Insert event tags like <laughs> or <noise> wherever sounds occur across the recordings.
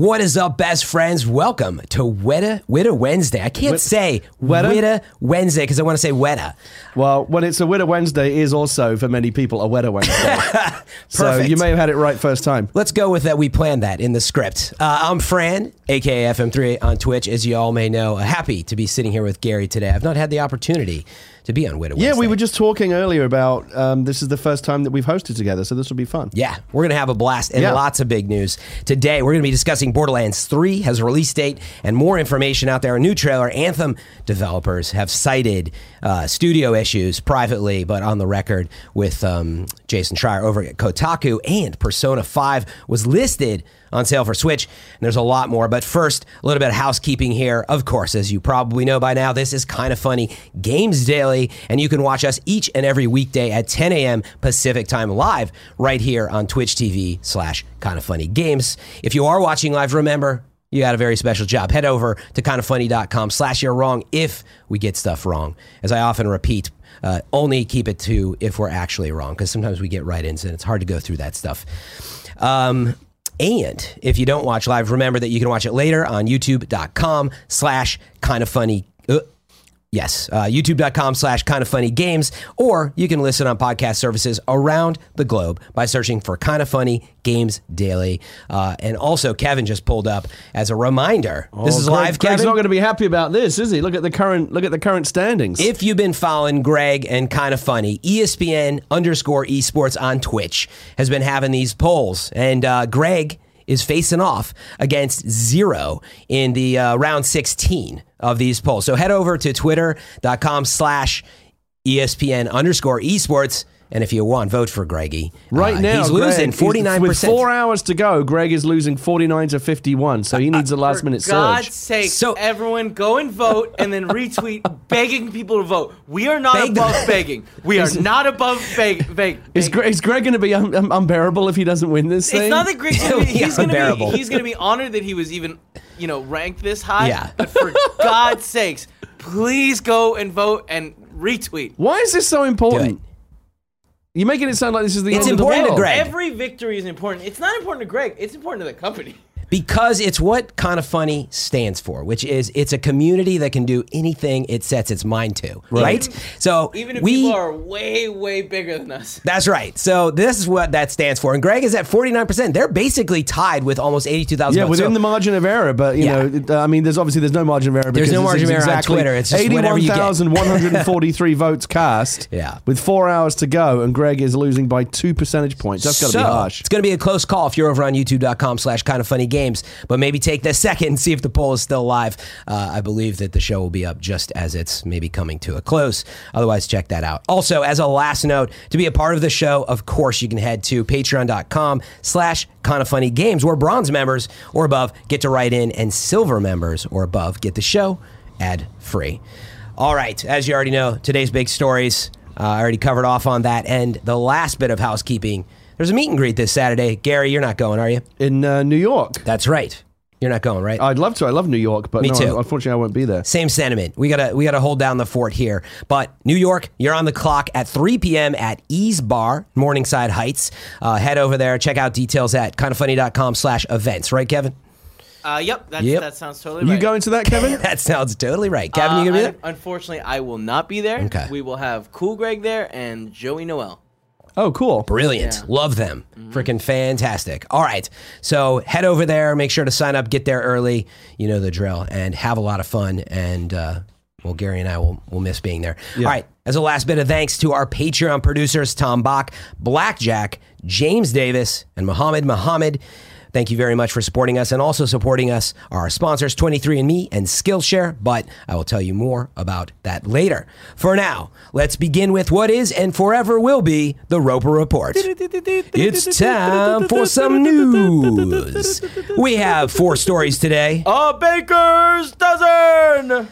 What is up, best friends? Welcome to Weta Weta Wednesday. I can't Wet- say Weta? Weta Wednesday because I want to say Weta. Well, when it's a Widow Wednesday, is also for many people a Wetter Wednesday. <laughs> so you may have had it right first time. Let's go with that. We planned that in the script. Uh, I'm Fran, aka FM3 on Twitch, as you all may know. Happy to be sitting here with Gary today. I've not had the opportunity to be on Wednesday. Yeah, we were just talking earlier about um, this is the first time that we've hosted together, so this will be fun. Yeah, we're going to have a blast and Yeah. lots of big news. Today, we're going to be discussing Borderlands 3 has a release date and more information out there. A new trailer. Anthem developers have cited uh, studio issues privately, but on the record with um, Jason Schreier over at Kotaku. And Persona 5 was listed on sale for Switch. And there's a lot more. But first, a little bit of housekeeping here. Of course, as you probably know by now, this is kind of funny Games Daily. And you can watch us each and every weekday at 10 a.m. Pacific time live right here on Twitch TV slash kind of funny games. If you are watching live, remember, you got a very special job. Head over to kindoffunny.com slash you're wrong if we get stuff wrong. As I often repeat, uh, only keep it to if we're actually wrong because sometimes we get right ins and it's hard to go through that stuff. Um, and if you don't watch live, remember that you can watch it later on youtube.com slash kind of funny. Uh, yes, uh, youtube.com slash kind of funny games, or you can listen on podcast services around the globe by searching for kind of funny games daily. Uh, and also, Kevin just pulled up as a reminder. this is Oh, Greg- live, Greg's Kevin. not going to be happy about this, is he? Look at the current. Look at the current standings. If you've been following Greg and kind of funny, ESPN underscore esports on Twitch has been having these polls, and uh, Greg is facing off against zero in the uh, round 16 of these polls. So head over to twitter.com slash ESPN underscore esports. And if you want, vote for Greggy. right Uh, now, he's Greg losing 49%. With four hours to go, Greg is losing 49 to 51, so he needs a last minute For God's surge. sake, So- everyone go and vote and then <laughs> retweet begging people to vote. We are not Beg- above begging. We are not above beg, beg, Is, begging. Gre- is Greg going to be un- un- unbearable if he doesn't win this thing? It's not that Greg's gonna be, <laughs> Yeah, he's gonna unbearable. be he's gonna be honored that he was even you know ranked this high. Yeah. But for <laughs> God's sakes, please go and vote and retweet. Why is this so Do important? You're making it sound like this is the It's end important to of the world. Greg. Every victory is important. It's not important to Greg. It's important to the company. Because it's what kind of funny stands for, which is it's a community that can do anything it sets its mind to, right? So Even if we people are way way bigger than us. That's right. So this is what that stands for. And Greg is at 49%. They're basically tied with almost 82,000 Yeah, votes. within So- the margin of error, but you Yeah. know, I mean, there's obviously there's no margin of error. There's because no margin of error on Twitter. It's just whatever you get. 81,143 <laughs> votes cast. Yeah. with four hours to go, and Greg is losing by two percentage points. That's got to so, be harsh. It's going to be a close call if you're over on youtube.com slash kind of funny games. But maybe take the second and see if the poll is still live. Uh, I believe that the show will be up just as it's maybe coming to a close. Otherwise, check that out. Also, as a last note, to be a part of the show, of course, you can head to patreon.com slash kind of funny games where bronze members or above get to write in and silver members or above get the show ad free. All right, as you already know, today's big stories. Uh, I already covered off on that. And the last bit of housekeeping there's a meet and greet this Saturday. Gary, you're not going, are you? In uh, New York, That's right. You're not going, right? I'd love to. I love New York, but Me no, too. unfortunately, I won't be there. Same sentiment. We gotta we gotta hold down the fort here. But New York, you're on the clock at 3 p.m. at E's Bar, Morningside Heights. Uh, head over there. Check out details at kindoffunny.com slash events. Right, Kevin? Uh, yep, that's, Yep. that sounds totally right. You right. going to that, Kevin? <laughs> That sounds totally right. Kevin, you Uh, gonna be there? Unfortunately, I will not be there. Okay. We will have Cool Greg there and Joey Noelle. Oh, cool. Brilliant. Yeah. Love them. Freaking fantastic. All right. So head over there. Make sure to sign up. Get there early. You know the drill. And have a lot of fun. And, uh, well, Gary and I will, will miss being there. All right. As a last bit of thanks to our Patreon producers, Tom Bock, Blackjack, James Davis, and Mohammed Mohammed. Thank you very much for supporting us and also supporting us, our sponsors, 23andMe and Skillshare, but I will tell you more about that later. For now, let's begin with what is and forever will be the Roper Report. It's time for some news. We have four stories today. A baker's dozen.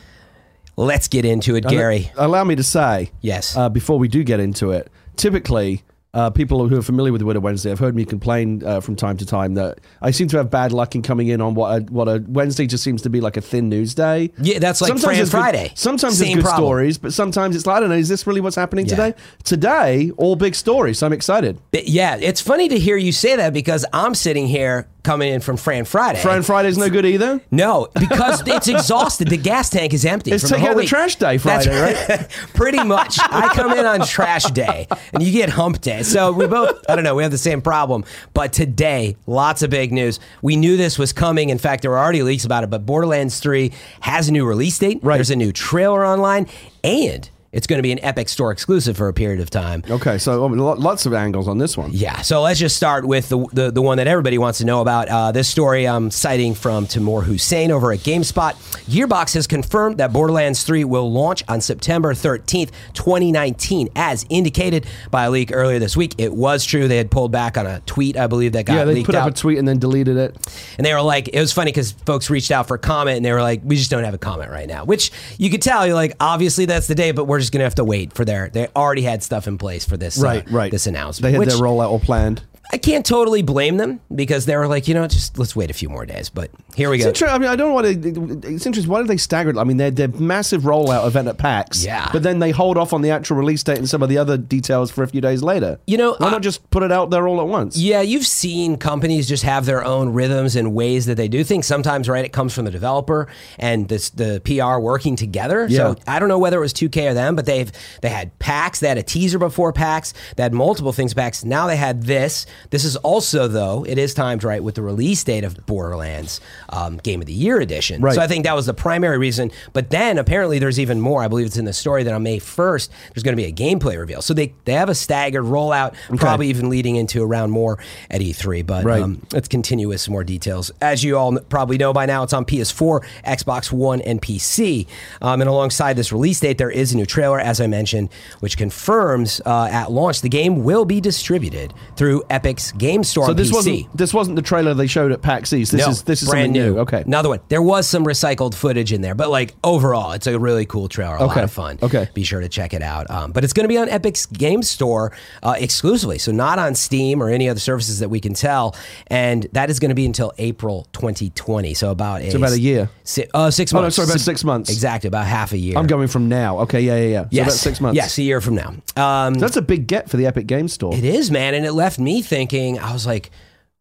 Let's get into it, Gary. Allow me to say, Yes. uh, before we do get into it, typically. Uh, people who are familiar with the Widow Wednesday have heard me complain uh, from time to time that I seem to have bad luck in coming in on what a, what a Wednesday just seems to be like a thin news day. Yeah, that's like there's good- Friday. sometimes Same there's good problem. stories, but sometimes it's like I don't know. Is this really what's happening Yeah. today? Today, all big stories. So I'm excited. But yeah, it's funny to hear you say that because I'm sitting here coming in from Fran Friday. Fran Friday's no good either. No, because it's <laughs> exhausted. The gas tank is empty. It's the out the week. trash day That's Friday, right? <laughs> Pretty much. I come in on trash day, and you get hump day. So we both, I don't know, we have the same problem. But today, lots of big news. We knew this was coming. In fact, there were already leaks about it. But Borderlands 3 has a new release date. Right. There's a new trailer online, and it's going to be an Epic Store exclusive for a period of time. Okay, so um, lots of angles on this one. Yeah, so let's just start with the the, the one that everybody wants to know about. Uh, this story I'm citing from Tamoor Hussain over at GameSpot. Gearbox has confirmed that Borderlands 3 will launch on September 13th, 2019, as indicated by a leak earlier this week. It was true; they had pulled back on a tweet, I believe, that got Yeah, they put out. up a tweet and then deleted it. And they were like, it was funny because folks reached out for a comment and they were like, we just don't have a comment right now. Which you could tell, you're like, obviously that's the day, but we're just gonna have to wait for their. They already had stuff in place for this, uh, Right, right. this announcement. They had which their rollout all planned. I can't totally blame them because they were like, you know, just let's wait a few more days. But here we It's go. I mean, I don't want to. it's interesting. Why did they stagger it? I mean, they're their massive rollout event at PAX. Yeah. But then they hold off on the actual release date and some of the other details for a few days later. You know, why I- not just put it out there all at once? Yeah, you've seen companies just have their own rhythms and ways that they do things. Sometimes, right, it comes from the developer and this, the PR working together. Yeah. So I don't know whether it was 2K or them, but they've they had PAX, they had a teaser before PAX, they had multiple things PAX. Now they had this. This is also though it is timed right with the release date of Borderlands um, Game of the Year edition. Right. So I think that was the primary reason. But then apparently there's even more. I believe it's in the story that on May 1st there's going to be a gameplay reveal. So they they have a staggered rollout, probably even leading into around more at E3. But Right. um, let's continue with some more details. As you all probably know by now, it's on PS4, Xbox One, and PC. Um, and alongside this release date, there is a new trailer, as I mentioned, which confirms uh, at launch the game will be distributed through Epic's Game Store So this PC. wasn't this wasn't the trailer they showed at PAX East. This no, is this is brand something new. new. Okay. another one. There was some recycled footage in there, but like overall, it's a really cool trailer. A lot of fun. Okay. be sure to check it out. Um, but it's going to be on Epic's Game Store uh, exclusively, so not on Steam or any other services that we can tell. And that is going to be until April 2020. So about a, about a year. Si- uh, six Oh, no, sorry, about six months. Exactly, about half a year. I'm going from now. Okay, yeah, yeah, yeah. So yes, about six months. Yes, a year from now. Um, That's a big get for the Epic Game Store. it is, man. And it left me thinking, I was like,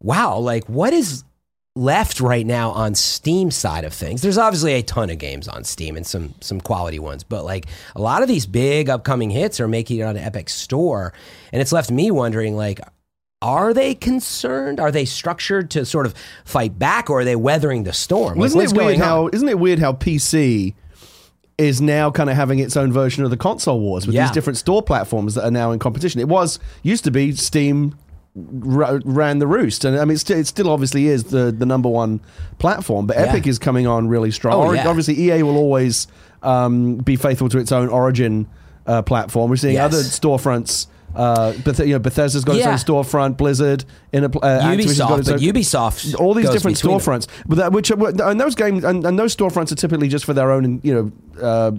wow, like what is left right now on Steam side of things? There's obviously a ton of games on Steam and some some quality ones, but like a lot of these big upcoming hits are making it on Epic Store. And it's left me wondering like are they concerned? Are they structured to sort of fight back, or are they weathering the storm? Well, Like, isn't it weird going on? how isn't it weird how PC is now kind of having its own version of the console wars with Yeah. these different store platforms that are now in competition. It was used to be Steam ra- ran the roost, and I mean it still, it still obviously is the the number one platform. But Epic Yeah. is coming on really strong. Oh, yeah. Obviously, EA will always um, be faithful to its own Origin uh, platform. We're seeing Yes. other storefronts. Uh, Beth- you know, Bethesda's got Yeah. its own storefront. Blizzard, in a, uh, Activision's got Ubisoft, its but own- Ubisoft all these goes different between them. storefronts, but that, which are, and those games and, and those storefronts are typically just for their own, you know, uh,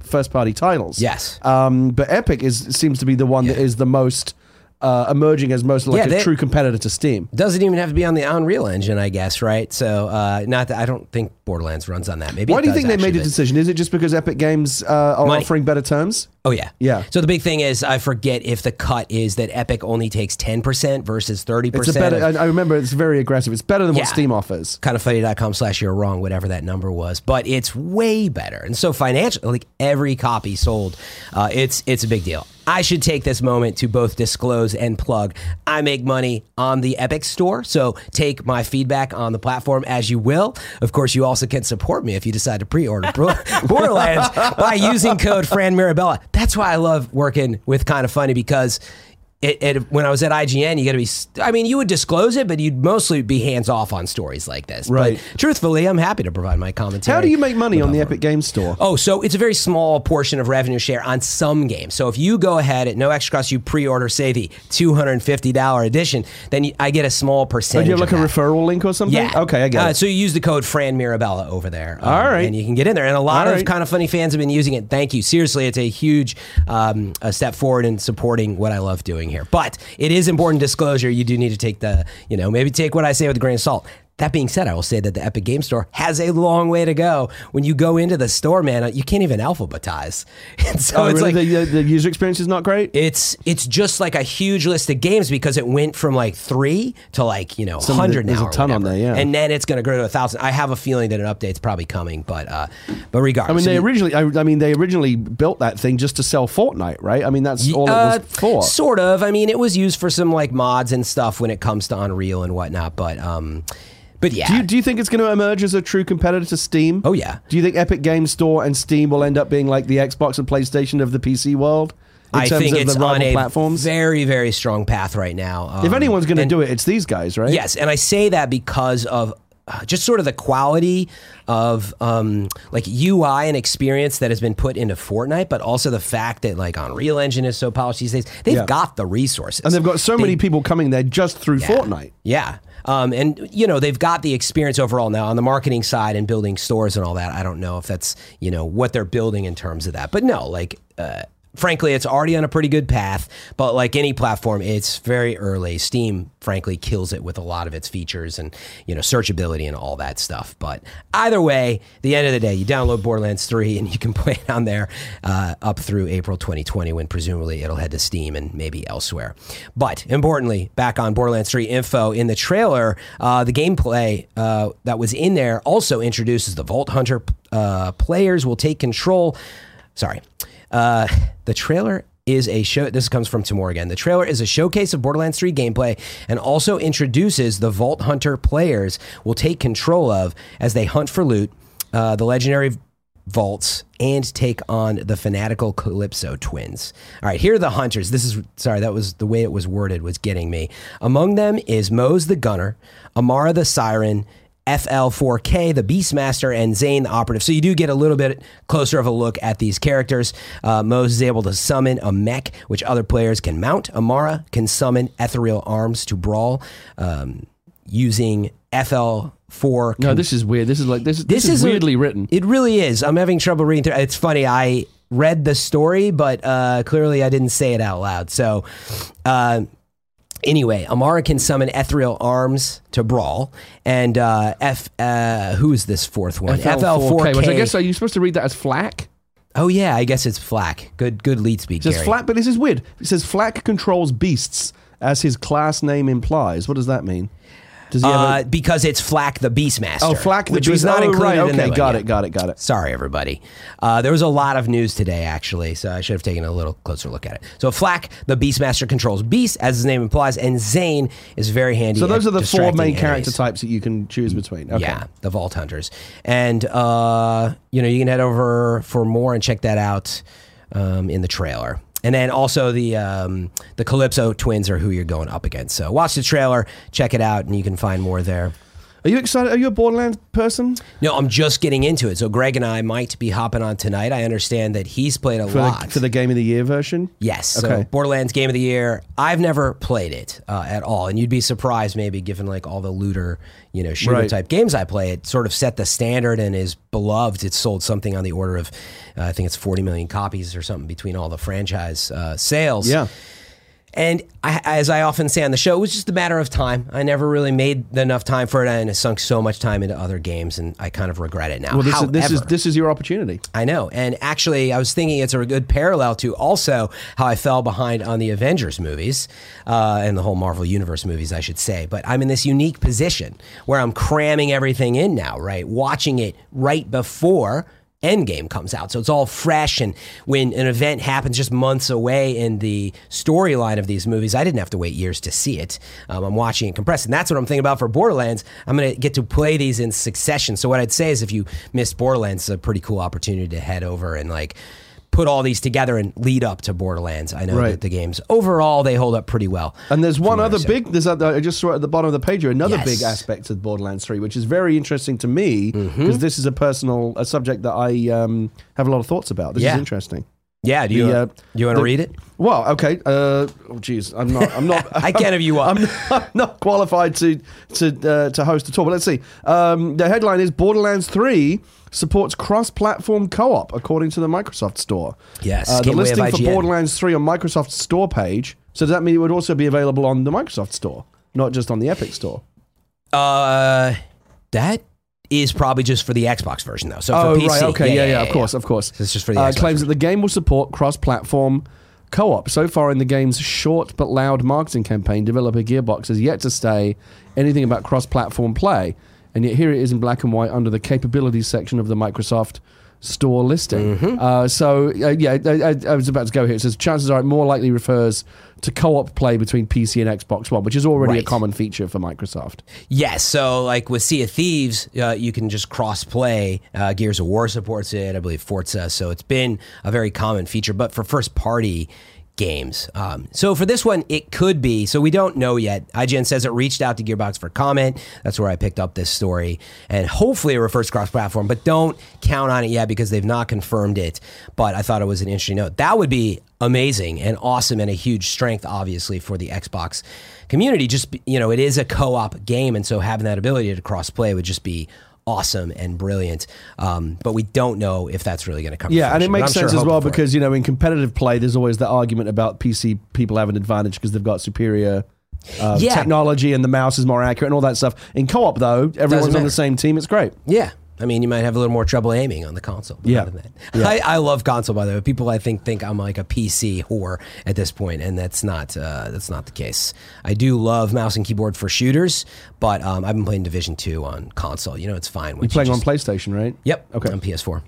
first party titles. Yes. Um, but Epic is seems to be the one that Yeah. is the most uh, emerging as most like Yeah, a they- true competitor to Steam. Doesn't even have to be on the Unreal Engine, I guess, right? So, uh, not that I don't think Borderlands runs on that. Maybe. Why do you think they made a decision? Is it just because Epic Games uh, are Money. offering better terms? Oh yeah, Yeah. So the big thing is, I forget if the cut is that Epic only takes ten percent versus thirty It's a percent. better. I, I remember it's very aggressive. It's better than Yeah. what Steam offers. kind of funny.com slash you're wrong, whatever that number was, but it's way better. And so financially, like every copy sold, uh, it's it's a big deal. I should take this moment to both disclose and plug. I make money on the Epic Store, so take my feedback on the platform as you will. Of course, you also can support me if you decide to pre-order <laughs> Borderlands by using code Fran Mirabella. That's why I love working with Kind of Funny because it, it, when I was at IGN, you got to be. s- I mean, you would disclose it, but you'd mostly be hands off on stories like this. Right. But truthfully, I'm happy to provide my commentary. How do you make money on the Epic Games Store? Oh, so it's a very small portion of revenue share on some games. So if you go ahead at no extra cost, you pre-order, say the two hundred and fifty dollar edition, then you, I get a small Oh, percentage. do you have like a referral link or something? Yeah. Okay, I get uh, it. So you use the code Fran Mirabella over there. um, All right. And you can get in there. And a lot All of right. kind of funny fans have been using it. Thank you. Seriously, it's a huge um, a step forward in supporting what I love doing here. But it is important disclosure. You do need to take the, you know, maybe take what I say with a grain of salt. That being said, I will say that the Epic Game Store has a long way to go. When you go into the store, man, you can't even alphabetize. <laughs> And so oh, it's really? like the, the user experience is not great. it's it's just like a huge list of games because it went from like three to like you know Some of the- hundred there's a ton on there, yeah. And then it's going to grow to a thousand. I have a feeling that an update's probably coming, but uh, but I mean, they originally, I, I mean, they originally built that thing just to sell Fortnite, right? I mean, that's all uh, it was for. Sort of. I mean, it was used for some like mods and stuff when it comes to Unreal and whatnot. But um, but yeah. Do you, do you think it's going to emerge as a true competitor to Steam? Oh, yeah. Do you think Epic Games Store and Steam will end up being like the Xbox and PlayStation of the PC world in I terms think of it's the on a platforms? very very strong path right now. Um, if anyone's going to do it, it's these guys, right? Yes, and I say that because of uh, just sort of the quality of um, like UI and experience that has been put into Fortnite, but also the fact that like Unreal Engine is so polished these days. They've Yeah. got the resources, And they've got so They- many people coming there just through yeah. Fortnite. Yeah. Um, and you know they've got the experience overall now on the marketing side and building stores and all that. I don't know if that's you know what they're building in terms of that, but no, like uh, frankly, it's already on a pretty good path. But like any platform, it's very early. Steam, frankly, kills it with a lot of its features and you know searchability and all that stuff. But either way, the end of the day, you download Borderlands 3 and you can <laughs> play it on there uh, up through April 2020 when presumably it'll head to Steam and maybe elsewhere. But importantly, back on Borderlands 3 info in the trailer, uh, the gameplay uh, that was in there also introduces the Vault Hunter uh, players will take control. Sorry. Uh, the trailer is a show. This comes from Tamoor again. The trailer is a showcase of Borderlands 3 gameplay and also introduces the Vault Hunter players will take control of as they hunt for loot, uh, the legendary vaults, and take on the fanatical Calypso twins. All right, here are the hunters. This is sorry, that was the way it was worded was getting me. Among them is Moze the Gunner, Amara the Siren. FL4K, the Beastmaster, and Zane the Operative. So you do get a little bit closer of a look at these characters. Uh, Moze is able to summon a mech, which other players can mount. Amara can summon ethereal arms to brawl um, using FL4. No, this is weird. This is like this. is- This, is, a- weirdly written. It really is. I'm having trouble reading through. It's funny. I read the story, but uh, clearly I didn't say it out loud. So, uh, anyway, Amara can summon ethereal arms to brawl, and uh, F. Uh, who is this fourth one? FL4K, which I guess are you supposed to read that as FLAC? Oh yeah, I guess it's Flack. Good, good lead speak. It says Gary. FLAC, but this is weird. It says FLAC controls beasts, as his class name implies. What does that mean? Does he Uh, a, because it's Flack the Beastmaster. oh FLAC the which was beast- not oh, included right, in okay, that one, got yeah. it, got it, got it. Sorry, everybody. Uh, there was a lot of news today, actually, so I should have taken a little closer look at it. So, Flack, the Beastmaster, controls Beast, as his name implies, and Zane is very handy. So those are the four main character types that you can choose between. Okay. Yeah, the Vault Hunters. And, uh, you know, you can head over for more and check that out um, in the trailer. And then also the um, the Calypso twins are who you're going up against. So watch the trailer, check it out, and you can find more there. Are you excited? Are you a Borderlands person? No, I'm just getting into it. So Greg and I might be hopping on tonight. I understand that he's played a For lot. the, for the Game of the Year version? yes. So Okay. Borderlands Game of the Year. I've never played it uh, at all, and you'd be surprised maybe given like all the looter, you know, shooter Right. type games I play. It sort of set the standard and is beloved. It sold something on the order of, uh, I think it's 40 million copies or something between all the franchise uh, sales. Yeah. And I, as I often say on the show, it was just a matter of time. I never really made enough time for it, and I sunk so much time into other games, and I kind of regret it now. Well, this, However, is, this is this is your opportunity. I know. And actually, I was thinking it's a good parallel to also how I fell behind on the Avengers movies uh, and the whole Marvel Universe movies, I should say. But I'm in this unique position where I'm cramming everything in now, right? Watching it right before. Endgame comes out. So it's all fresh. And when an event happens just months away in the storyline of these movies, I didn't have to wait years to see it. Um, I'm watching it compressed. And that's what I'm thinking about for Borderlands. I'm going to get to play these in succession. So what I'd say is if you missed Borderlands, it's a pretty cool opportunity to head over and like put all these together and lead up to Borderlands. I know Right. that the games overall they hold up pretty well. And there's one other big. There's a, I just saw at the bottom of the page here another Yes. big aspect of Borderlands 3, which is very interesting to me because Mm-hmm. this is a personal a subject that I um, have a lot of thoughts about. This Yeah. is interesting. Yeah, do you The, uh, you want to read it? Well, okay. Uh, oh, geez, I'm not. I'm not. <laughs> I can't have you up. <laughs> I'm not, not qualified to to uh, to host a talk. But let's see. Um, the headline is Borderlands 3 supports cross-platform co-op, according to the Microsoft Store. Yes, Uh, the listing for Borderlands 3 on Microsoft's store page. So does that mean it would also be available on the Microsoft Store, not just on the Epic Store? Uh, that is probably just for the Xbox version though. So Oh, for PC, right. Okay. Yeah. Yeah. of course. Of course. It's just for the uh, Xbox claims that the game will support cross-platform co-op. So far in the game's short but loud marketing campaign, developer Gearbox has yet to say anything about cross-platform play, and yet here it is in black and white under the capabilities section of the Microsoft store listing. Mm-hmm. Uh, so uh, yeah, I, I, was about to go here. It says chances are it more likely refers to co-op play between PC and Xbox One, which is already a common feature for Microsoft. Yes, so like with Sea of Thieves, uh, you can just cross play. Uh, Gears of War supports it, I believe Forza. So it's been a very common feature. But for first party games, um, so for this one, it could be. So we don't know yet. IGN says it reached out to Gearbox for comment. That's where I picked up this story, and hopefully it refers cross platform. But don't count on it yet because they've not confirmed it. But I thought it was an interesting note. That would be amazing and awesome and a huge strength, obviously, for the Xbox community. Just you know, it is a co-op game, and so having that ability to cross play would just be awesome and brilliant. Um, but we don't know if that's really going to come. to Yeah, and it makes I'm sure sense as well for it. because you know in competitive play, there's always that argument about PC people have an advantage because they've got superior uh, Yeah. technology and the mouse is more accurate and all that stuff. In co-op, though, everyone's on the same team. It's great. Yeah. I mean, you might have a little more trouble aiming on the console. but Yeah. than that- I, I love console, by the way. People, I think, think I'm like a PC whore at this point, and that's not uh, that's not the case. I do love mouse and keyboard for shooters, but um, I've been playing Division Two on console. You know, it's fine. You're playing on PlayStation, right? Yep. Okay. On PS4.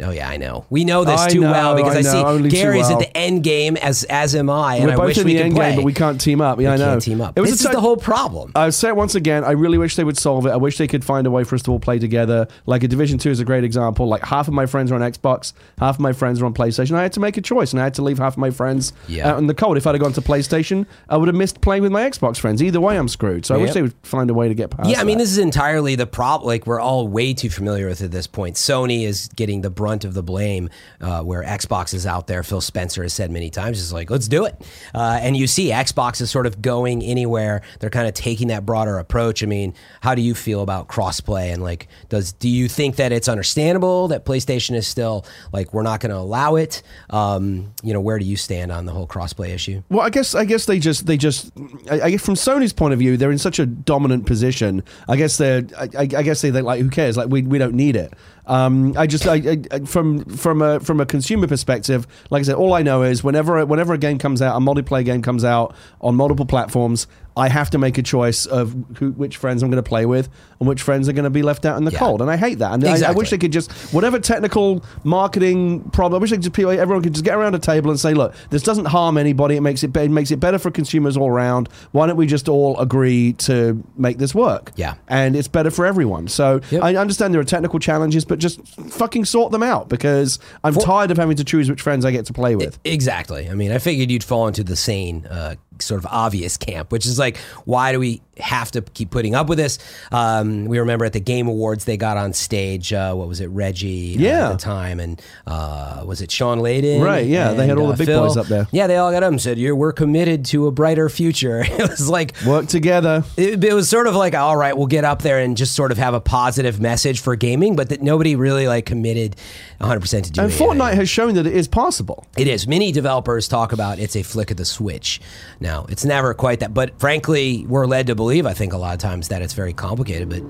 Oh yeah, I know. We know this I too know, well because I I, see Gary's well. at the end game as as am I, and We're I both wish in we the could end play. game, but we can't team up. Yeah, We I know. can't team up. It was this is the whole problem. I'll say it once again. I really wish they would solve it. I wish they could find a way for us to all play together. Like a Division Two is a great example. Like half of my friends are on Xbox, half of my friends are on PlayStation. I had to make a choice, and I had to leave half of my friends Yeah. out in the cold. If I'd have gone to PlayStation, I would have missed playing with my Xbox friends. Either way, I'm screwed. So I wish they would find a way to get past. Yeah, I mean, that. this is entirely the problem. Like, we're all way too familiar with it at this point. Sony is getting the brunt of the blame, uh, where Xbox is out there. Phil Spencer has said many times, "Is like, let's do it." Uh, and you see, Xbox is sort of going anywhere. They're kind of taking that broader approach. I mean, how do you feel about crossplay? And like, does do you think that it's understandable that PlayStation is still like, we're not going to allow it? Um, you know, where do you stand on the whole crossplay issue? Well, I guess I guess they just they just I, I guess from Sony's point of view, they're in such a dominant position. I guess they're I, I guess they they like who cares? Like we we don't need it. Um, I just I, I, from from a from a consumer perspective, like I said, all I know is whenever whenever a game comes out, a multiplayer game comes out on multiple platforms, I have to make a choice of who, which friends I'm going to play with and which friends are going to be left out in the Yeah. cold. And I hate that. And I, I wish they could just whatever technical marketing problem. I wish they could just everyone could just get around a table and say, look, this doesn't harm anybody. It makes it it makes it better for consumers all around. Why don't we just all agree to make this work? Yeah. and it's better for everyone. So Yep. I understand there are technical challenges, but just fucking sort them out because I'm tired of having to choose which friends I get to play with. Exactly. I mean, I figured you'd fall into the sane, uh, sort of obvious camp, which is like, why do we have to keep putting up with this? Um, we remember at the Game Awards, they got on stage. Uh, what was it, Reggie? uh, Yeah. at the time, and uh, was it Shawn Layden? Right, yeah, they had and, all the uh, big Phil? boys up there. Yeah, they all got up and said, "You're we're committed to a brighter future." <laughs> it was like. Work together. It, it was sort of like, all right, we'll get up there and just sort of have a positive message for gaming, but that nobody really like committed 100% to doing And anything. Fortnite has shown that it is possible. It is. Many developers talk about it's a flick of the switch. Now, it's never quite that, but frankly, we're led to believe, I think, a lot of times that it's very complicated. But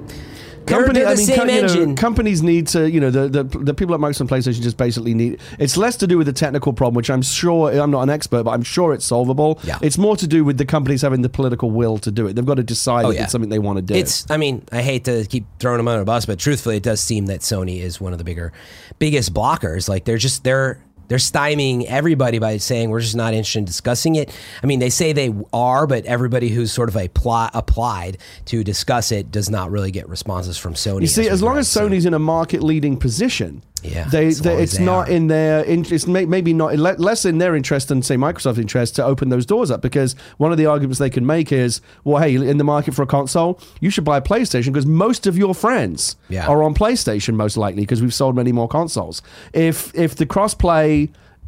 Company, I mean, co- you know, companies need to, you know, the, the the people at Microsoft and PlayStation just basically need. It's less to do with the technical problem, which I'm sure I'm not an expert, but I'm sure it's solvable. Yeah. It's more to do with the companies having the political will to do it. They've got to decide Oh, yeah. it's something they want to do. It's. I mean, I hate to keep throwing them under the bus, but truthfully, it does seem that Sony is one of the bigger, biggest blockers. Like they're just they're they're stymieing everybody by saying we're just not interested in discussing it. I mean, they say they are, but everybody who's sort of apply, applied to discuss it does not really get responses from Sony. You see, as long as read, so- Sony's in a market leading position, Yeah, they, they it's they not are. in their interest. May, maybe not less in their interest than say Microsoft's interest to open those doors up. Because one of the arguments they can make is, well, hey, in the market for a console, you should buy a PlayStation because most of your friends Yeah. are on PlayStation most likely because we've sold many more consoles. If if the crossplay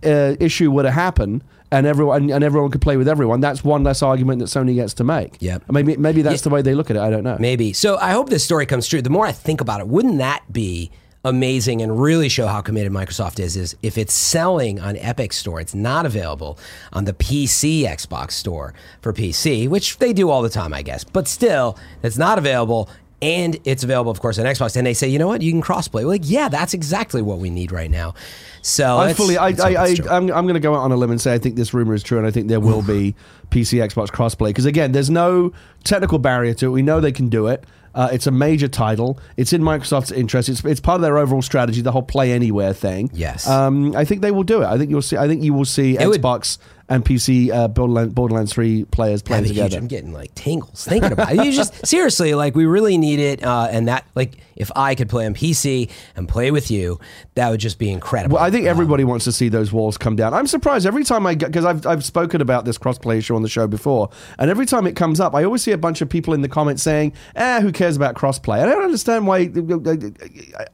uh, issue were to happen. And everyone and everyone could play with everyone. That's one less argument that Sony gets to make. Yeah, Maybe maybe that's the way they look at it. I don't know. Maybe. So I hope this story comes true. The more I think about it, wouldn't that be amazing and really show how committed Microsoft is? Is if it's selling on Epic Store, it's not available on the PC Xbox Store for PC, which they do all the time, I guess. But still, it's not available. And it's available, of course, on Xbox. And they say, you know what, you can crossplay. We're like, yeah, that's exactly what we need right now. So I fully, I, I, I, true. I'm, I'm going to go out on a limb and say I think this rumor is true, and I think there will be <sighs> PC Xbox crossplay because again, there's no technical barrier to it. We know they can do it. Uh, it's a major title. It's in Microsoft's interest. It's, it's part of their overall strategy, the whole play anywhere thing. Yes. Um, I think they will do it. I think you'll see. I think you will see It would- Xbox and PC uh, Borderlands, Borderlands 3 players playing That'd be huge. together. I'm getting like tingles thinking about it. You just <laughs> seriously like we really need it, uh, and that like if I could play on PC and play with you, that would just be incredible. Well, I think everybody wants to see those walls come down. I'm surprised every time I get because I've I've spoken about this crossplay issue on the show before, and every time it comes up, I always see a bunch of people in the comments saying, "Ah, who cares about crossplay?" I don't understand why.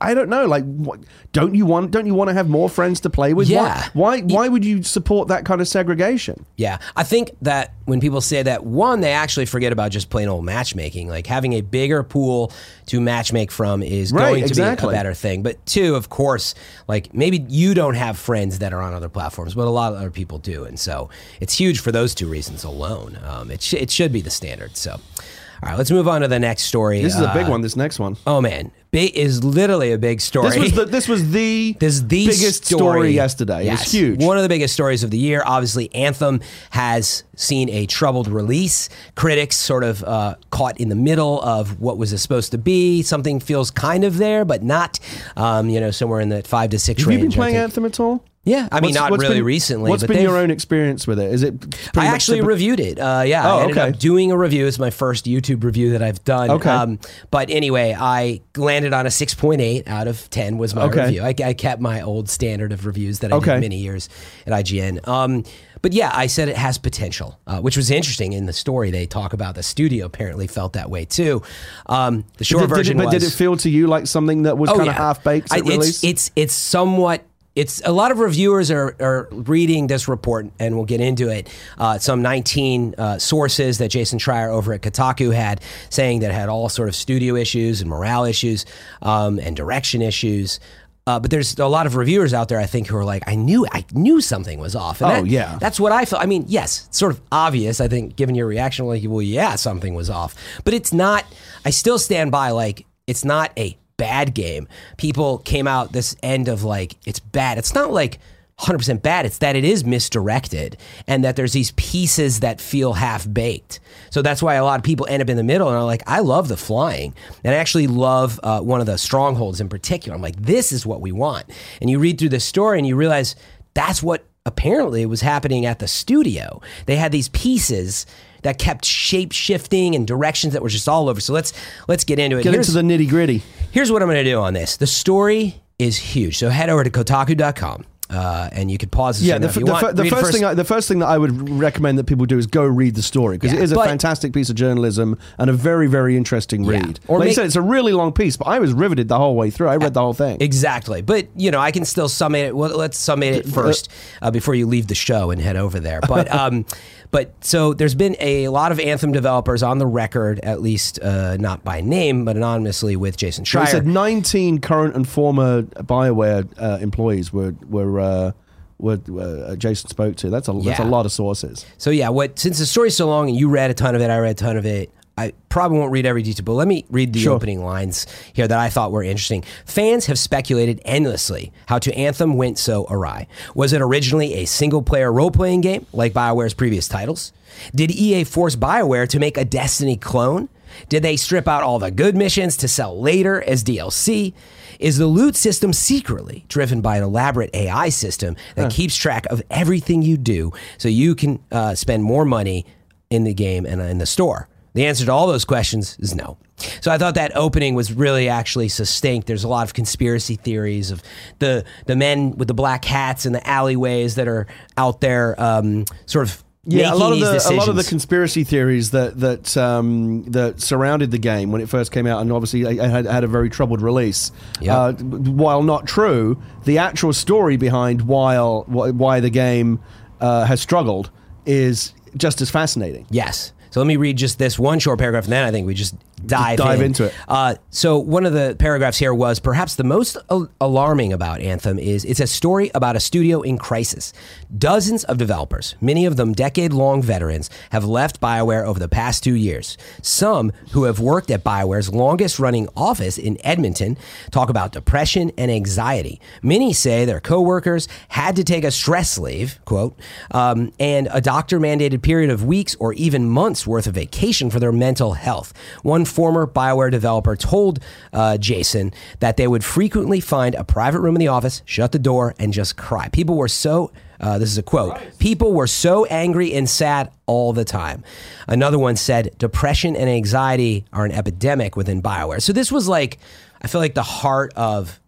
I don't know. Like, what, don't you want don't you want to have more friends to play with? Yeah. Why why, why would you support that kind of segregation? Yeah, I think that when people say that, one, they actually forget about just plain old matchmaking. Like having a bigger pool to matchmake from is Right, going to exactly. be a better thing. But two, of course, like maybe you don't have friends that are on other platforms, but a lot of other people do, and so it's huge for those two reasons alone. Um, it sh- it should be the standard. So, all right, let's move on to the next story. This is a big Uh, one. This next one. Oh man, big is literally a big story. This was the this was the <laughs> This is the biggest story, yesterday. It Yes. was huge. One of the biggest stories of the year. Obviously, Anthem has seen a troubled release. Critics sort of uh, caught in the middle of what was it supposed to be. Something feels kind of there, but not. Um, you know, somewhere in the five to six Have you range. been playing. Anthem at all? Yeah, I mean, What's- not what's really been- recently. What's been your own experience with it? Is it? I actually reviewed it. Uh, yeah, Oh, I ended okay. up doing a review. It's my first YouTube review that I've done. Okay. but anyway, I landed on a 6.8 out of 10 was my Okay. review. I, I kept my old standard of reviews that I Okay. did many years at IGN. Um, but yeah, I said it has potential, uh, which was interesting in the story. They talk about the studio apparently felt that way too. Um, the short Did, did version it, but was, did it feel to you like something that was Oh, kind of yeah. half baked? It's, it's it's somewhat. It's a lot of reviewers are, are reading this report, and we'll get into it. Uh, some 19 uh, sources that Jason Schreier over at Kotaku had saying that it had all sort of studio issues and morale issues um, and direction issues. Uh, but there's a lot of reviewers out there, I think, who are like, I knew, I knew something was off. And Oh, that- yeah. that's what I felt. I mean, yes, it's sort of obvious. I think, given your reaction, like, well, yeah, something was off, but it's not. I still stand by like it's not a bad game. People came out this end of like it's bad. It's not like 100% bad. It's that it is misdirected and that there's these pieces that feel half baked. So that's why a lot of people end up in the middle and are like, I love the flying. And I actually love uh, one of the strongholds in particular. I'm like, this is what we want. And you read through the story and you realize that's what apparently was happening at the studio. They had these pieces that kept shape shifting and directions that were just all over. So let's let's get into it. Get Here's- into the nitty gritty. Here's what I'm going to do on this. The story is huge. So head over to Kotaku.com uh, and you can pause Yeah, the, f- you the, want. f- the first, first- thing I, the first thing that I would recommend that people do is go read the story because Yeah, it is a fantastic piece of journalism and a very very interesting Yeah. read. Or like make- you said, it's a really long piece, but I was riveted the whole way through. I read the whole thing. Exactly. But, you know, I can still summate it. Well, let's summate it first uh, before you leave the show and head over there. But, <laughs> um, but so there's been a lot of Anthem developers on the record, at least uh, not by name, but anonymously with Jason So Schreier. he said 19 current and former Bioware uh, employees were were. Uh, were uh, Jason spoke to. That's a that's a lot of sources. So yeah, what since the story's so long and you read a ton of it, I read a ton of it. I probably won't read every detail, but let me read the Sure. opening lines here that I thought were interesting. Fans have speculated endlessly how to Anthem went so awry. Was it originally a single player role playing game like BioWare's previous titles? Did EA force BioWare to make a Destiny clone? Did they strip out all the good missions to sell later as DLC? Is the loot system secretly driven by an elaborate AI system that keeps track of everything you do so you can uh, spend more money in the game and in the store? The answer to all those questions is no. So I thought that opening was really actually succinct. There's a lot of conspiracy theories of the the men with the black hats in the alleyways that are out there, um, sort of Yeah, a lot of the a lot of the conspiracy theories that that um, that surrounded the game when it first came out, and obviously it had, had a very troubled release. Yeah. Uh, while not true, the actual story behind while why why the game uh, has struggled is just as fascinating. Yes. So let me read just this one short paragraph, and then I think we just dive, dive in. into it. Uh, so one of the paragraphs here was perhaps the most al- alarming about Anthem is it's a story about a studio in crisis. Dozens of developers, many of them decade-long veterans, have left BioWare over the past two years. Some who have worked at BioWare's longest-running office in Edmonton talk about depression and anxiety. Many say their coworkers had to take a stress leave, quote, um, and a doctor-mandated period of weeks or even months worth of vacation for their mental health. One former BioWare developer told uh, Jason that they would frequently find a private room in the office, shut the door, and just cry. People were so. Uh, this is a quote. People were so angry and sad all the time. Another one said, depression and anxiety are an epidemic within BioWare. So this was like, I feel like the heart of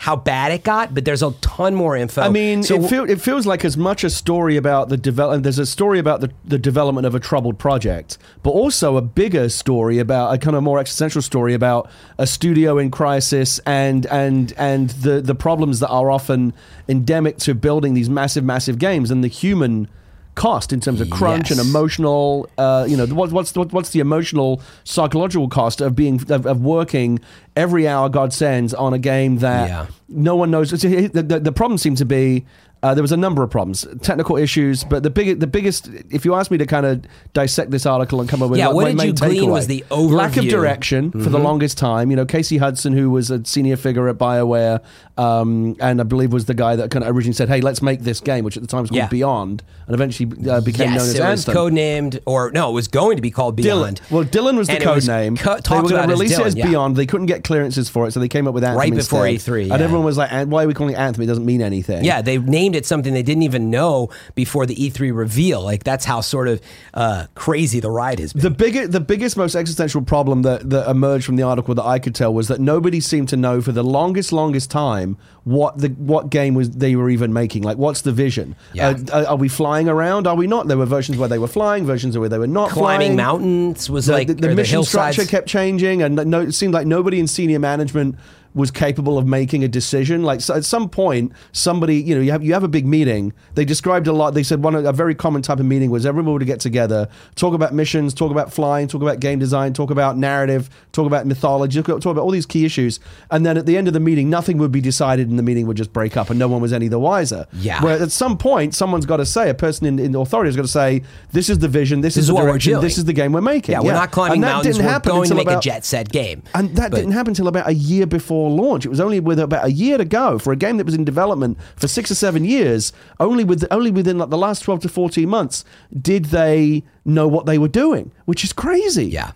how bad it got, but there's a ton more info. I mean, so it, feel, it feels like as much a story about the develop. There's a story about the, the development of a troubled project, but also a bigger story about a kind of more existential story about a studio in crisis and and and the the problems that are often endemic to building these massive, massive games and the human cost in terms of crunch and emotional. Uh, you know, what, what's what, what's the emotional, psychological cost of being of, of working every hour God sends on a game that Yeah. no one knows. The, the, the problem seems to be uh, there was a number of problems, technical issues, but the big, the biggest. If you ask me to kind of dissect this article and come up with Yeah, what my did you glean takeaway, was the lack of overview. Mm-hmm. direction for the longest time. You know, Casey Hudson, who was a senior figure at Bioware, um, and I believe was the guy that kind of originally said, "Hey, let's make this game," which at the time was called Yeah. Beyond, and eventually uh, became known as it was Anthem. codenamed, or no, it was going to be called Beyond. Dylan. Well, Dylan was the And code name. co- they were going to as release it as yeah. Beyond. They couldn't get clearances for it, so they came up with Anthem Right before instead. E3, And everyone was like, "Why are we calling it Anthem? It doesn't mean anything." Yeah, they named it something they didn't even know before the E3 reveal. Like that's how sort of uh, crazy the ride has been. The biggest, the biggest, most existential problem that, that emerged from the article that I could tell was that nobody seemed to know for the longest, longest time what the what game was they were even making. Like, what's the vision? Yeah. Uh, are, are we flying around? Are we not? There were versions where they were flying, versions where they were not Climbing flying. mountains was the, like the, the mission hillsides. structure kept changing, and no, it seemed like nobody in senior management was capable of making a decision. Like so at some point, somebody, you know, you have you have a big meeting. They described a lot. They said one of a very common type of meeting was everyone would get together, talk about missions, talk about flying, talk about game design, talk about narrative, talk about mythology, talk about all these key issues, and then at the end of the meeting, nothing would be decided, and the meeting would just break up, and no one was any the wiser. Yeah. Where at some point, someone's got to say, a person in, in authority has got to say, this is the vision, this, This is the what we're direction, doing. this is the game we're making. yeah, we're not climbing And that mountains. didn't We're happen going to make about- a jet set game. and that But- didn't happen until about a year before launch. It was only with about a year to go for a game that was in development for six or seven years. Only with only within like the last twelve to fourteen months did they know what they were doing, which is crazy. Yeah.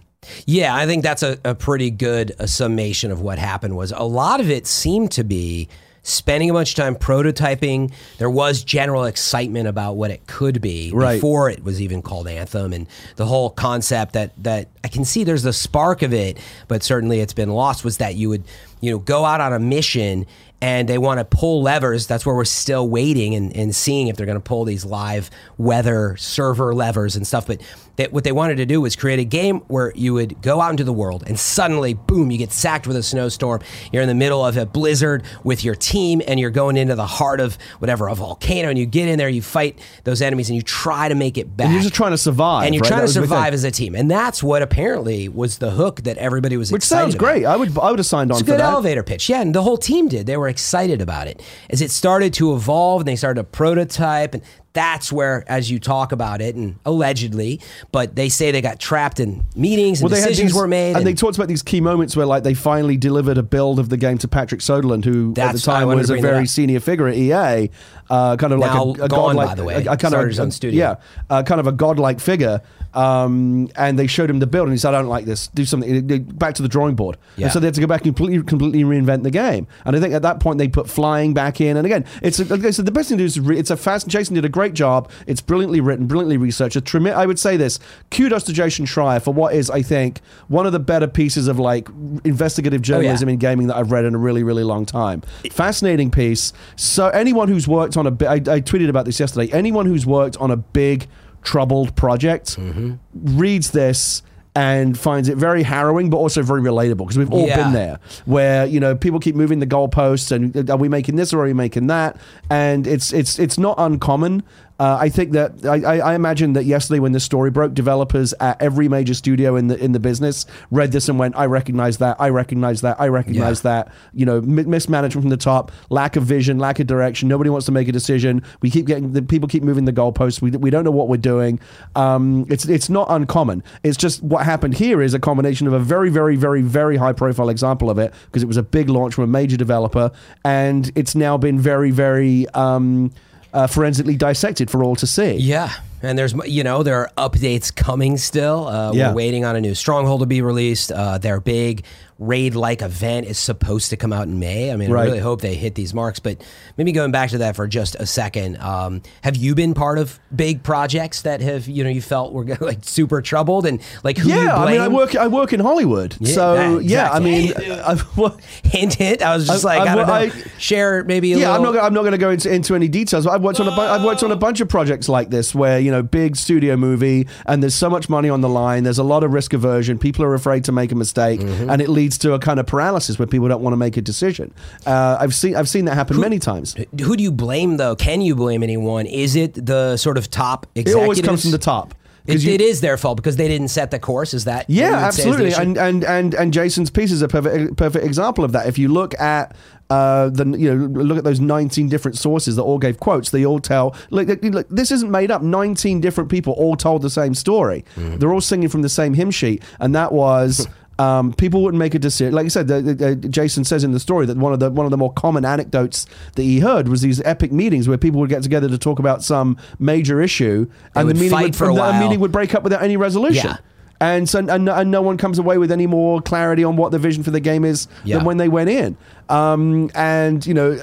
Yeah, I think that's a, a pretty good uh summation of what happened was a lot of it seemed to be spending a bunch of time prototyping. There was general excitement about what it could be Right. before it was even called Anthem and the whole concept that that I can see there's the spark of it, but certainly it's been lost was that you would, you know, go out on a mission and they want to pull levers. That's where we're still waiting and, and seeing if they're going to pull these live weather server levers and stuff. But that what they wanted to do was create a game where you would go out into the world and suddenly, boom, you get sacked with a snowstorm. You're in the middle of a blizzard with your team and you're going into the heart of whatever, a volcano. And you get in there, you fight those enemies and you try to make it back. And you're just trying to survive. And you're right? trying That to was the big thing. survive as a team. And that's what apparently was the hook that everybody was excited. Which sounds about. great. I would I would have signed on It's a for good that. elevator pitch. Yeah, and the whole team did. They were excited about it. As it started to evolve and they started to prototype and that's where, as you talk about it, and allegedly, but they say they got trapped in meetings and they decisions these- were made. and, they talked about these key moments where, like, they finally delivered a build of the game to Patrick Soderlund, who at the time was a very senior figure at EA, uh, kind of like a, a gone, godlike, by the way. a, a kind Started of his a, own studio. yeah, uh, kind of a godlike figure. Um, and they showed him the build, and he said, "I don't like this. Do something. Back to the drawing board." Yeah. And so they had to go back and completely, completely reinvent the game. And I think at that point they put flying back in. And again, it's a, like I said, the best thing to do is re- it's a fast. Jason did a great job. It's brilliantly written, brilliantly researched. Tremi- I would say this: kudos to Jason Schreier for what is, I think, one of the better pieces of like investigative journalism in gaming that I've read in a really, really long time. Fascinating piece. So anyone who's worked on a, bi- I, I tweeted about this yesterday. Anyone who's worked on a big troubled project mm-hmm. reads this and finds it very harrowing, but also very relatable because we've all Yeah. been there where you know people keep moving the goalposts and uh, are we making this or are we making that? And it's it's it's not uncommon. Uh, I think that I, I imagine that yesterday when this story broke, developers at every major studio in the in the business read this and went, "I recognize that. I recognize that. I recognize that." You know, mi- mismanagement from the top, lack of vision, lack of direction. Nobody wants to make a decision. We keep getting the people keep moving the goalposts. We, we don't know what we're doing. Um, it's it's not uncommon. It's just what happened here is a combination of a very very very very high profile example of it because it was a big launch from a major developer, and it's now been very very. Um, uh, forensically dissected for all to see. Yeah. And there's, you know, there are updates coming still. Uh, Yeah. We're waiting on a new Stronghold to be released. Uh, their big raid like event is supposed to come out in May. I mean, I really hope they hit these marks. But maybe going back to that for just a second, um, have you been part of big projects that have, you know, you felt were <laughs> like super troubled and like who you Yeah, I mean, I work. I work in Hollywood, Yeah, so yeah, yeah. I mean, exactly. I've, <laughs> well, hint, hint. I was just I- like, I, I- don't know. I- Share maybe a yeah. I'm not. I'm not going to go into, into any details. But I've worked on a. I've worked on a bunch of projects like this, where you know, big studio movie, and there's so much money on the line. There's a lot of risk aversion. People are afraid to make a mistake, Mm-hmm. and it leads to a kind of paralysis where people don't want to make a decision. Uh, I've seen. I've seen that happen many times. Who do you blame though? Can you blame anyone? Is it the sort of top It always comes from the top. It, you- it is their fault because they didn't set the course. Is that Yeah, absolutely. And, and and and Jason's piece is a perfect perfect example of that. If you look at uh, the you know look at those 19 different sources that all gave quotes, they all tell look, look, this isn't made up. 19 different people all told the same story. Mm-hmm. They're all singing from the same hymn sheet, and that was. <laughs> Um, people wouldn't make a decision. Like I said, the, the, Jason says in the story that one of the one of the more common anecdotes that he heard was these epic meetings where people would get together to talk about some major issue, and the meeting would, for a and the meeting would break up without any resolution. Yeah. And so, and, and no one comes away with any more clarity on what the vision for the game is Yeah. than when they went in. Um, and you know,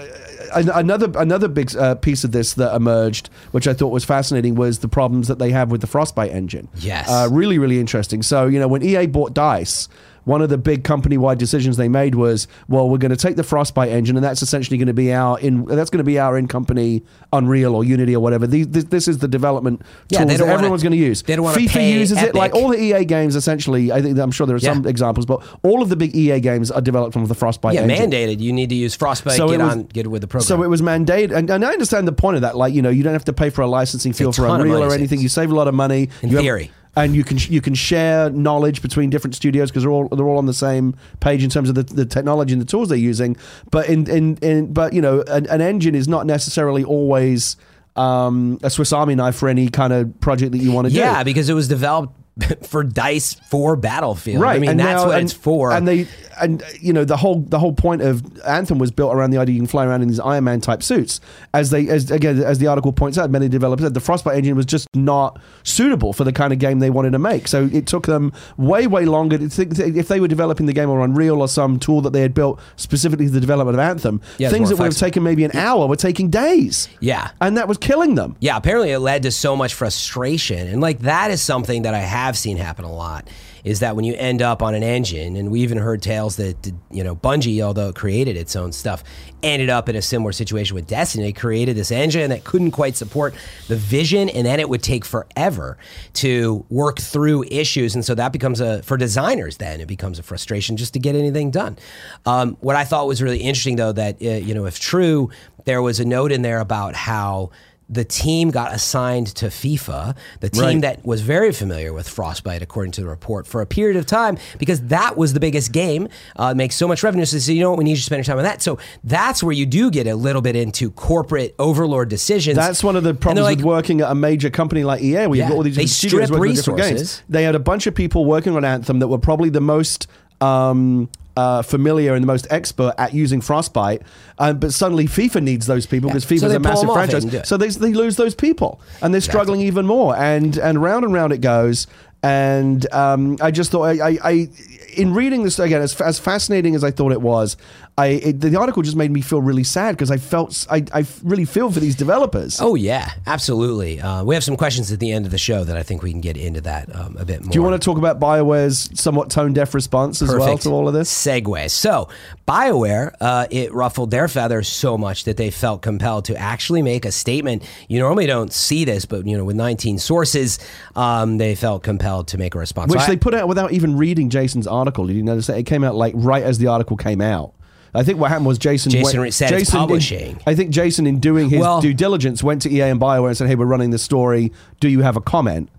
another another big uh, piece of this that emerged, which I thought was fascinating, was the problems that they have with the Frostbite engine. Yes. uh, really, really interesting. So you know, when EA bought Dice. One of the big company-wide decisions they made was, well, we're going to take the Frostbite engine, and that's essentially going to be our in that's going to be our in-company Unreal or Unity or whatever. These, this, this is the development Yeah, tools that everyone's going to use. they don't FIFA uses it like all the EA games. Essentially, I think I'm sure there are some examples, but all of the big EA games are developed from the Frostbite yeah, engine. mandated. You need to use Frostbite. So get it was- on, get with the program. So it was mandated, and, and I understand the point of that. Like you know, you don't have to pay for a licensing fee for Unreal or anything. You save a lot of money. In You have- theory. And you can you can share knowledge between different studios because they're all they're all on the same page in terms of the, the technology and the tools they're using. But in in, in but you know, an, an engine is not necessarily always um, a Swiss Army knife for any kind of project that you want to do. yeah, because it was developed <laughs> for Dice for Battlefield. Right. I mean, and that's now- what and- it's for. And they, and you know, the whole the whole point of Anthem was built around the idea you can fly around in these Iron Man type suits. As they, as again, as the article points out, many developers said the Frostbite engine was just not suitable for the kind of game they wanted to make. So it took them way, way longer to think if they were developing the game on Unreal or some tool that they had built specifically for the development of Anthem. Yeah, things that would have taken maybe an hour were taking days. Yeah. and that was killing them. Yeah, apparently it led to so much frustration. And like that is something that I have seen happen a lot is that when you end up on an engine, and we even heard tales that, you know, Bungie, although it created its own stuff, ended up in a similar situation with Destiny. It created this engine that couldn't quite support the vision, and then it would take forever to work through issues. And so that becomes a, for designers, then it becomes a frustration just to get anything done. Um, what I thought was really interesting, though, that, uh, you know, if true, there was a note in there about how the team got assigned to FIFA, the team Right. that was very familiar with Frostbite, according to the report, for a period of time because that was the biggest game, uh, makes so much revenue. So they said, you know what, we need you to spend your time on that. So that's where you do get a little bit into corporate overlord decisions. That's one of the problems like, with working at a major company like EA, where Yeah, you've got all these they studios strip working on different games. resources. They had a bunch of people working on Anthem that were probably the most um, uh, familiar and the most expert at using Frostbite, um, but suddenly FIFA needs those people because So FIFA's they a massive them off it franchise. So they, they lose those people, and they're struggling even more. And and round and round it goes. And um, I just thought I, I, I in reading this again, as, as fascinating as I thought it was, I it, the article just made me feel really sad because I felt I, I really feel for these developers. Oh yeah, absolutely. Uh, we have some questions at the end of the show that I think we can get into that um, a bit more. Do you want to talk about BioWare's somewhat tone deaf response as well to all of this? Segue. So, BioWare, uh, it ruffled their feathers so much that they felt compelled to actually make a statement. You normally don't see this, but you know, with 19 sources, um, they felt compelled to make a response. Which So I- they put out without even reading Jason's article. Did you notice that? It came out like right as the article came out. I think what happened was Jason. Jason went, said Jason in- I think Jason, in doing his Well- due diligence, went to EA and Bioware and said, "Hey, we're running this story. Do you have a comment?"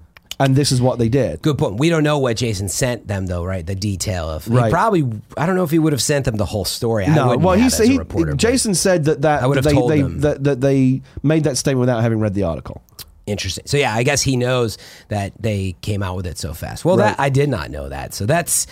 And this is what they did. Good point. We don't know what Jason sent them, though, right? The detail of he Right. probably. I don't know if he would have sent them the whole story. I No, well, he said he, reporter, Jason said that that I would have they, told they, them. that, that they made that statement without having read the article. Interesting. So yeah, I guess he knows that they came out with it so fast. Well, Right. that I did not know that. So that's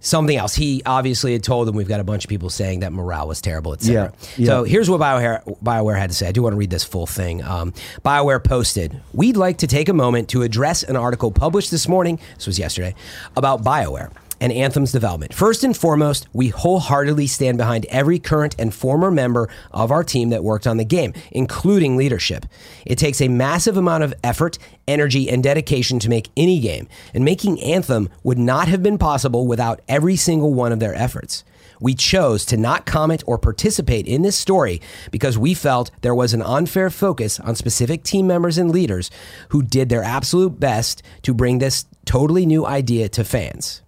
something else. He obviously had told them we've got a bunch of people saying that morale was terrible, etc. Yeah, yeah. So here's what BioWare, BioWare had to say. I do want to read this full thing. Um, BioWare posted, "We'd like to take a moment to address an article published this morning. This was yesterday about BioWare." And Anthem's development. First and foremost, we wholeheartedly stand behind every current and former member of our team that worked on the game, including leadership. It takes a massive amount of effort, energy, and dedication to make any game, and making Anthem would not have been possible without every single one of their efforts. We chose to not comment or participate in this story because we felt there was an unfair focus on specific team members and leaders who did their absolute best to bring this totally new idea to fans.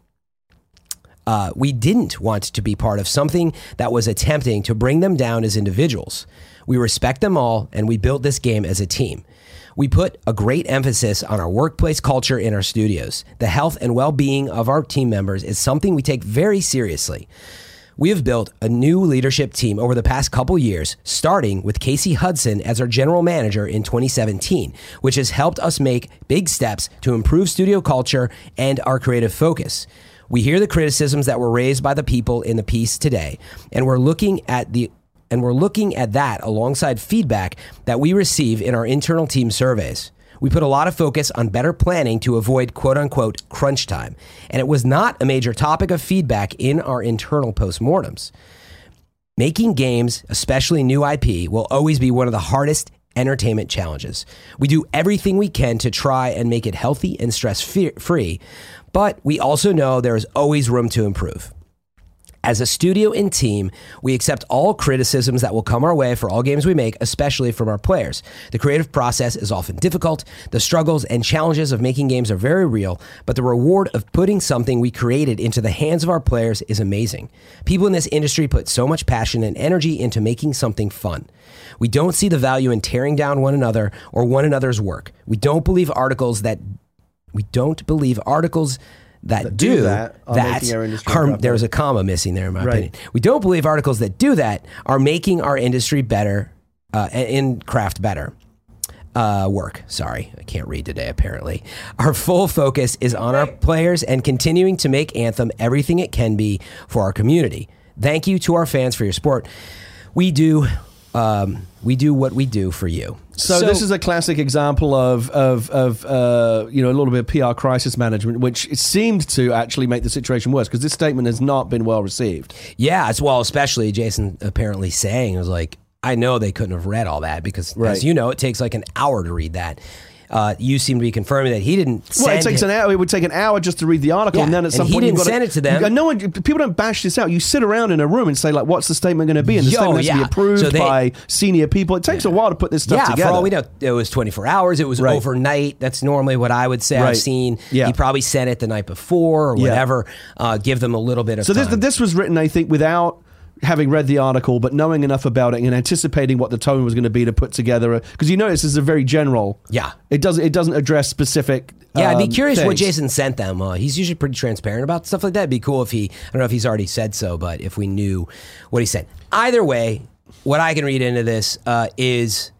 Uh, we didn't want to be part of something that was attempting to bring them down as individuals. We respect them all, and we built this game as a team. We put a great emphasis on our workplace culture in our studios. The health and well being of our team members is something we take very seriously. We have built a new leadership team over the past couple years, starting with Casey Hudson as our general manager in 2017, which has helped us make big steps to improve studio culture and our creative focus. We hear the criticisms that were raised by the people in the piece today, and we're looking at the and we're looking at that alongside feedback that we receive in our internal team surveys. We put a lot of focus on better planning to avoid quote unquote crunch time, and it was not a major topic of feedback in our internal postmortems. Making games, especially new IP, will always be one of the hardest entertainment challenges. We do everything we can to try and make it healthy and stress free, but we also know there is always room to improve. As a studio and team, we accept all criticisms that will come our way for all games we make, especially from our players. The creative process is often difficult. The struggles and challenges of making games are very real, but the reward of putting something we created into the hands of our players is amazing. People in this industry put so much passion and energy into making something fun. We don't see the value in tearing down one another or one another's work. We don't believe articles that we don't believe articles that, do do, that that making our industry are, there's a comma missing there in my Right. opinion. We don't believe articles that do that are making our industry better uh, in craft better. Uh, work. Sorry, I can't read today. Apparently, our full focus is on our players and continuing to make Anthem everything it can be for our community. Thank you to our fans for your support. We do, um, we do what we do for you. So, this is a classic example of of of uh, you know a little bit of PR crisis management, which it seemed to actually make the situation worse because this statement has not been well received. Yeah, as well, especially Jason apparently saying it was like, I know they couldn't have read all that because, Right. as you know, it takes like an hour to read that. Uh, you seem to be confirming that he didn't. Send Well, it takes an hour. It would take an hour just to read the article, Yeah, and then at and some he point didn't you've got send it to them. you- No one, people don't bash this out. You sit around in a room and say like, "What's the statement going to be?" And the Yo, statement has to be approved So they- by senior people. It takes a while to put this stuff yeah, together. for all we know, it was 24 hours. It was Right. overnight. That's normally what I would say Right. I've seen. Yeah. He probably sent it the night before or Yeah. whatever. Uh, give them a little bit of time. So this this was written, I think, without having read the article, but knowing enough about it and anticipating what the tone was going to be to put together, because you notice this is a very general. Yeah. It doesn't. It doesn't address specific. Yeah, I'd be um, curious what things. Jason sent them. Uh, he's usually pretty transparent about stuff like that. It'd be cool if he, I don't know if he's already said so, but if we knew what he said. Either way, what I can read into this uh, is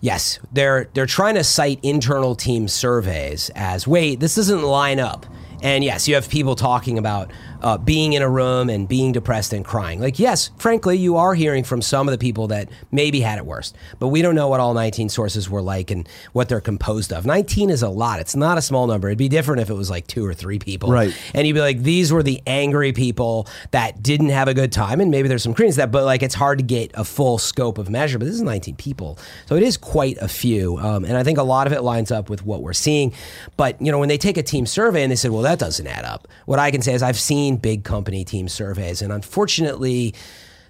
yes, they're they're trying to cite internal team surveys as wait, this doesn't line up. And yes, you have people talking about uh, being in a room and being depressed and crying. Like, yes, frankly, you are hearing from some of the people that maybe had it worst, but we don't know what all 19 sources were like and what they're composed of. 19 is a lot. It's not a small number. It'd be different if it was like two or three people. Right. And you'd be like, these were the angry people that didn't have a good time. And maybe there's some credence that, but like it's hard to get a full scope of measure. But this is 19 people. So it is quite a few. Um, and I think a lot of it lines up with what we're seeing. But, you know, when they take a team survey and they said, well, that doesn't add up, what I can say is I've seen big company team surveys. And unfortunately,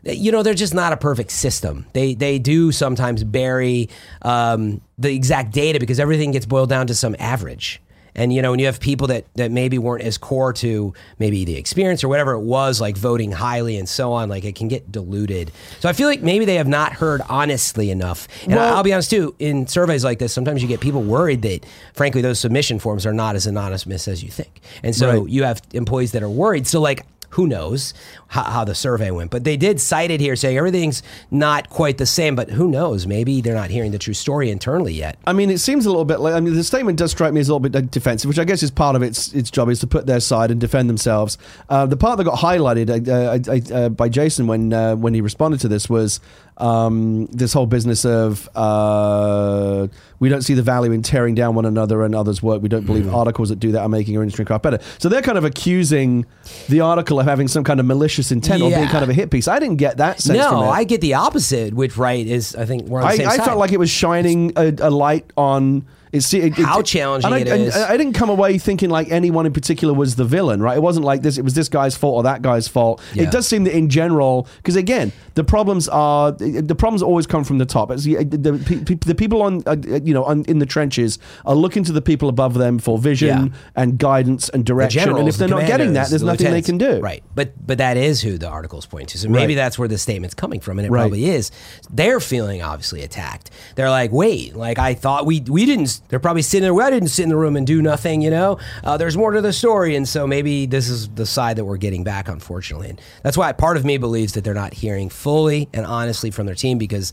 you know they're just not a perfect system. They they do sometimes bury um, the exact data because everything gets boiled down to some average. And you know when you have people that that maybe weren't as core to maybe the experience or whatever it was, like voting highly and so on, like it can get diluted. So I feel like maybe they have not heard honestly enough. And Well- I'll be honest too, in surveys like this, sometimes you get people worried that frankly those submission forms are not as anonymous as you think. And so Right. you have employees that are worried. So like who knows how, how the survey went. But they did cite it here saying everything's not quite the same, but who knows? Maybe they're not hearing the true story internally yet. I mean, it seems a little bit like. I mean, the statement does strike me as a little bit defensive, which I guess is part of its its job is to put their side and defend themselves. Uh, the part that got highlighted uh, uh, uh, by Jason when uh, when he responded to this was um, this whole business of uh, we don't see the value in tearing down one another and others' work. We don't believe Mm-hmm. articles that do that are making our industry craft better. So they're kind of accusing the article of having some kind of malicious intent or being kind of a hit piece. I didn't get that sense from No, it. I get the opposite, which right is I think we're on the I, same I side. felt like it was shining a, a light on. It's, it, it- How challenging I, it and. I didn't come away thinking like anyone in particular was the villain, right? It wasn't like this. It was this guy's fault or that guy's fault. Yeah. It does seem that in general, because again, the problems are the problems always come from the top. It's the, the, the people on uh, you know on, in the trenches are looking to the people above them for vision Yeah. and guidance and direction. generals, and if they're not getting that, there's the nothing they can do. Right. But but that is who the article's point to. So maybe Right. that's where the statement's coming from, and it Right. probably is. They're feeling obviously attacked. They're like, wait, like I thought we we didn't. They're probably sitting there. Well, I didn't sit in the room and do nothing. You know, uh, there's more to the story, and so maybe this is the side that we're getting back, unfortunately. And that's why part of me believes that they're not hearing fully and honestly from their team because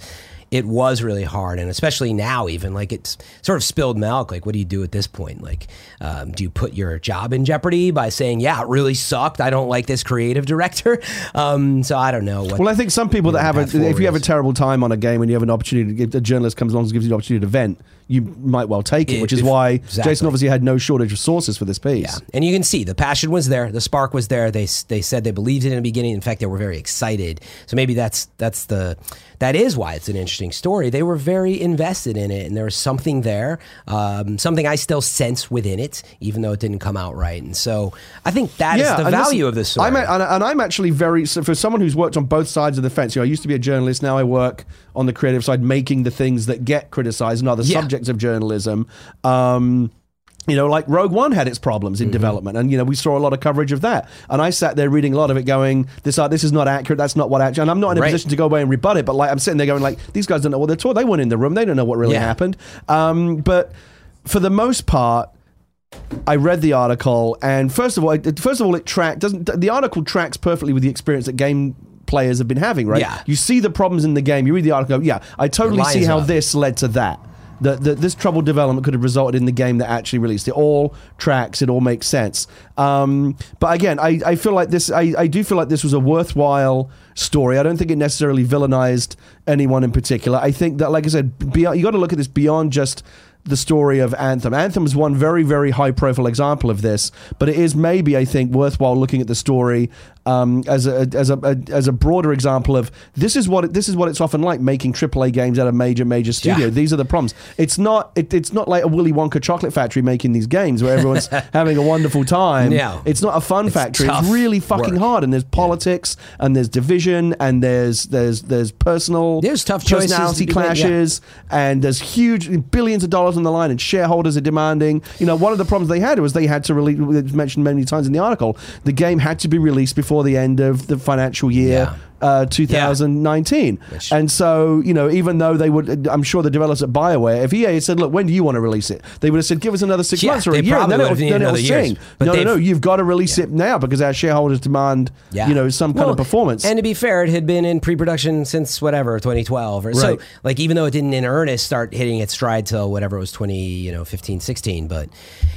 it was really hard and especially now even like it's sort of spilled milk like what do you do at this point like um, do you put your job in jeopardy by saying yeah it really sucked i don't like this creative <laughs> director um, so i don't know what Well, I think some people that have a, if you have a terrible time on a game and you have an opportunity, if a journalist comes along and gives you the opportunity to vent, you might well take it, which is why exactly. Jason obviously had no shortage of sources for this piece. Yeah, and you can see the passion was there, the spark was there. They they said they believed it in the beginning. In fact, they were very excited. So maybe that's that's the that is why it's an interesting story. They were very invested in it, and there was something there, um, something I still sense within it, even though it didn't come out right. And so I think that is the value listen, of this story. I'm a, and, and I'm actually very so for someone who's worked on both sides of the fence. You know, I used to be a journalist. Now I work on the creative side, making the things that get criticized and are the Yeah. subjects of journalism. Um, you know, like Rogue One had its problems in Mm-hmm. development, and you know we saw a lot of coverage of that. And I sat there reading a lot of it, going, "This, uh, this is not accurate. That's not what actually." And I'm not in a Right. position to go away and rebut it, but like I'm sitting there going, "Like these guys don't know what they're talking. They weren't in the room. They don't know what really Yeah. happened." Um, but for the most part, I read the article, and first of all, it, first of all, it track doesn't. The article tracks perfectly with the experience that game players have been having. Right? Yeah. You see the problems in the game. You read the article. Yeah, I totally see how up. this led to that. That this troubled development could have resulted in the game that actually released. It all tracks. It all makes sense. Um, but again, I, I feel like this. I, I do feel like this was a worthwhile story. I don't think it necessarily villainized anyone in particular. I think that, like I said, beyond, you got to look at this beyond just the story of Anthem. Anthem is one very, very high profile example of this, but it is maybe, I think, worthwhile looking at the story um, as a as a, as a broader example of this is what this is what it's often like making AAA games at a major major studio. Yeah. These are the problems. It's not it, it's not like a Willy Wonka chocolate factory making these games where everyone's <laughs> having a wonderful time. No. It's not a fun factory. It's really fucking work. hard, and there's politics, and there's division, and there's there's there's personal There's tough choices personality be made, yeah. clashes, and there's huge billions of dollars on the line, and shareholders are demanding. You know, one of the problems they had was they had to release. It's mentioned many times in the article. The game had to be released before before the end of the financial year. Yeah. Uh, 2019, Which- and so you know, even though they would, I'm sure the developers at Bioware, if EA had said, "Look, when do you want to release it?" They would have said, "Give us another six Yeah, months or a year," and probably then would it'll, have then it'll another years. sing. No, no, no, you've got to release it now because our shareholders demand, Yeah. you know, some kind Well, of performance. And to be fair, it had been in pre-production since whatever 2012 or so. Like even though it didn't in earnest start hitting its stride till whatever it was 20, you know, 15, 16. But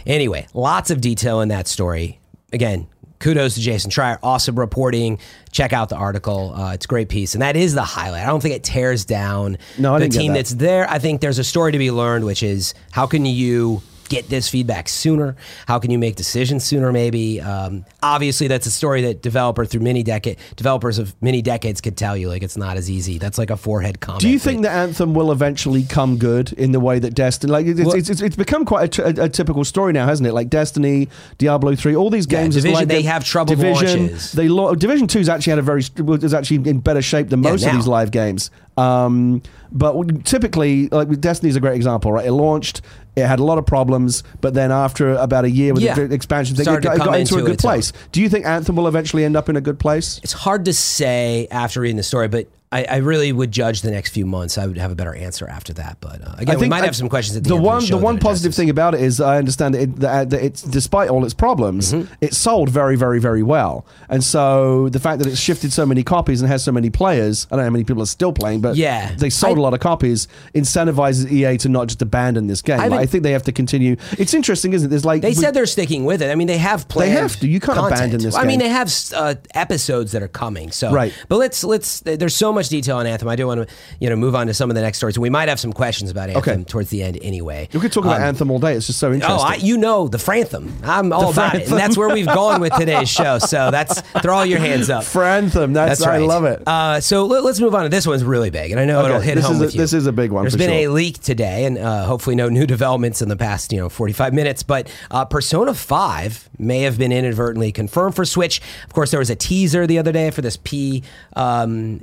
anyway, lots of detail in that story. Again, kudos to Jason Schreier. Awesome reporting. Check out the article. Uh, it's a great piece, and that is the highlight. I don't think it tears down No, the team that. that's there. I think there's a story to be learned, which is how can you get this feedback sooner? How can you make decisions sooner? Maybe. Um, obviously, that's a story that developer through many decade developers of many decades could tell you. Like it's not as easy. That's like a forehead comment. Do you think that Anthem will eventually come good in the way that Destiny? Like it's, Well- it's, it's, it's become quite a, a, a typical story now, hasn't it? Like Destiny, Diablo three, all these games. is Division, like they the- have trouble Division. launches. They lo- Division two's actually had a very was actually in better shape than Yeah, most of these live games. Um, but typically, like Destiny's a great example, right? It launched. It had a lot of problems, but then after about a year with Yeah. the expansion, thing, it Started to got, got into a good place. Do you think Anthem will eventually end up in a good place? It's hard to say after reading the story, but I, I really would judge the next few months. I would have a better answer after that. But uh, again, we might I- have some questions at the, the end. one. of the, the one positive thing about it is I understand that, it, that, it's despite all its problems, Mm-hmm. it sold very, very, very well. And so the fact that it's shifted so many copies and has so many players, I don't know how many people are still playing, but Yeah. they sold I- a lot of copies. Incentivizes EA to not just abandon this game. I I, think- they have to continue. It's interesting, isn't it? There's like They we- said they're sticking with it. I mean, they have planned. have to. You can't content. abandon this I mean, they have uh, episodes that are coming. So, Right. But let's let's. There's so much detail on Anthem. I do want to you know move on to some of the next stories. We might have some questions about Anthem Okay. towards the end anyway. you could talk about Um, Anthem all day. It's just so interesting. Oh, I, you know the Frantham. I'm all about it, and that's where we've gone with today's show. So that's throw all your hands up. Franthem. That's, That's right. I love it. Uh, so let, us move on. to This one's really big, and I know Okay, it'll hit this home is a- with you. this is a big one There's been a leak today, and uh, hopefully no new developments in the past, you know, 45 minutes. But uh, Persona 5 may have been inadvertently confirmed for Switch. Of course, there was a teaser the other day for this P um,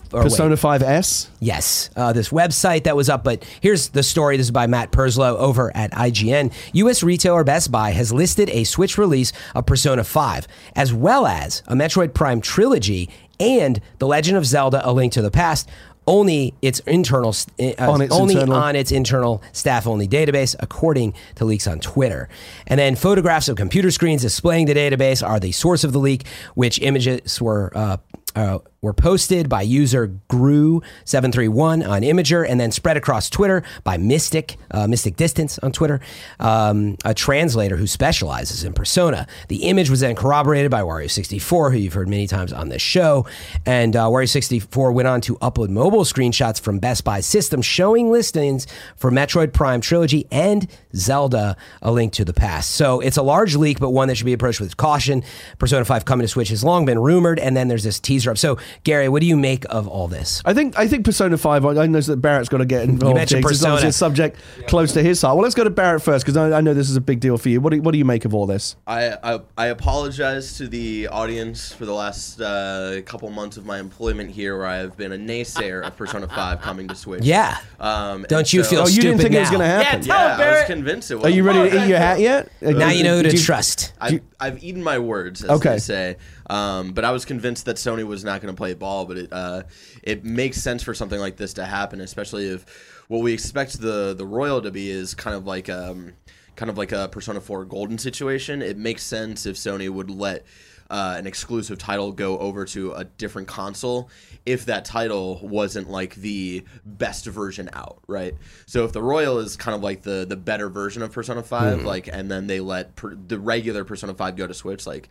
S or wait, Persona 5S. Yes, uh, this website that was up. But here's the story. This is by Matt Purslow over at IGN. U.S. retailer Best Buy has listed a Switch release of Persona 5, as well as a Metroid Prime trilogy and The Legend of Zelda: A Link to the Past. Only its internal, uh, On its only internal- on its internal staff-only database, according to leaks on Twitter. And then photographs of computer screens displaying the database are the source of the leak, which images were uh, uh, were posted by user Grew731 on Imgur and then spread across Twitter by Mystic, uh, Mystic Distance on Twitter, um, a translator who specializes in persona. The image was then corroborated by Wario64, who you've heard many times on this show. And uh, Wario64 went on to upload mobile screenshots from Best Buy's system showing listings for Metroid Prime Trilogy and Zelda A Link to the Past. So it's a large leak, but one that should be approached with caution. Persona 5 coming to Switch has long been rumored, and then there's this teaser up. So, Gary, what do you make of all this? I think I think Persona Five. I I know that Barrett's got to get involved. You mentioned here, 'cause it's a subject close to his heart. Well, let's go to Barrett first because I, I know this is a big deal for you. What do, what do you make of all this? I, I I apologize to the audience for the last uh, couple months of my employment here, where I have been a naysayer of Persona Five coming to Switch. Yeah. Um, Don't you so- feel Oh, you didn't stupid think it was going to happen? Tell Yeah, him, I was convinced it was. Are you ready to eat your hat yet? Now you know who to you- trust. I've, I've eaten my words, as Okay. they say. Um, but I was convinced that Sony was not going to play ball. But it uh, it makes sense for something like this to happen, especially if what we expect the the Royal to be is kind of like um, kind of like a Persona 4 Golden situation. It makes sense if Sony would let uh, an exclusive title go over to a different console if that title wasn't like the best version out, right? So if the Royal is kind of like the the better version of Persona 5, like and then they let per, the regular Persona 5 go to Switch, like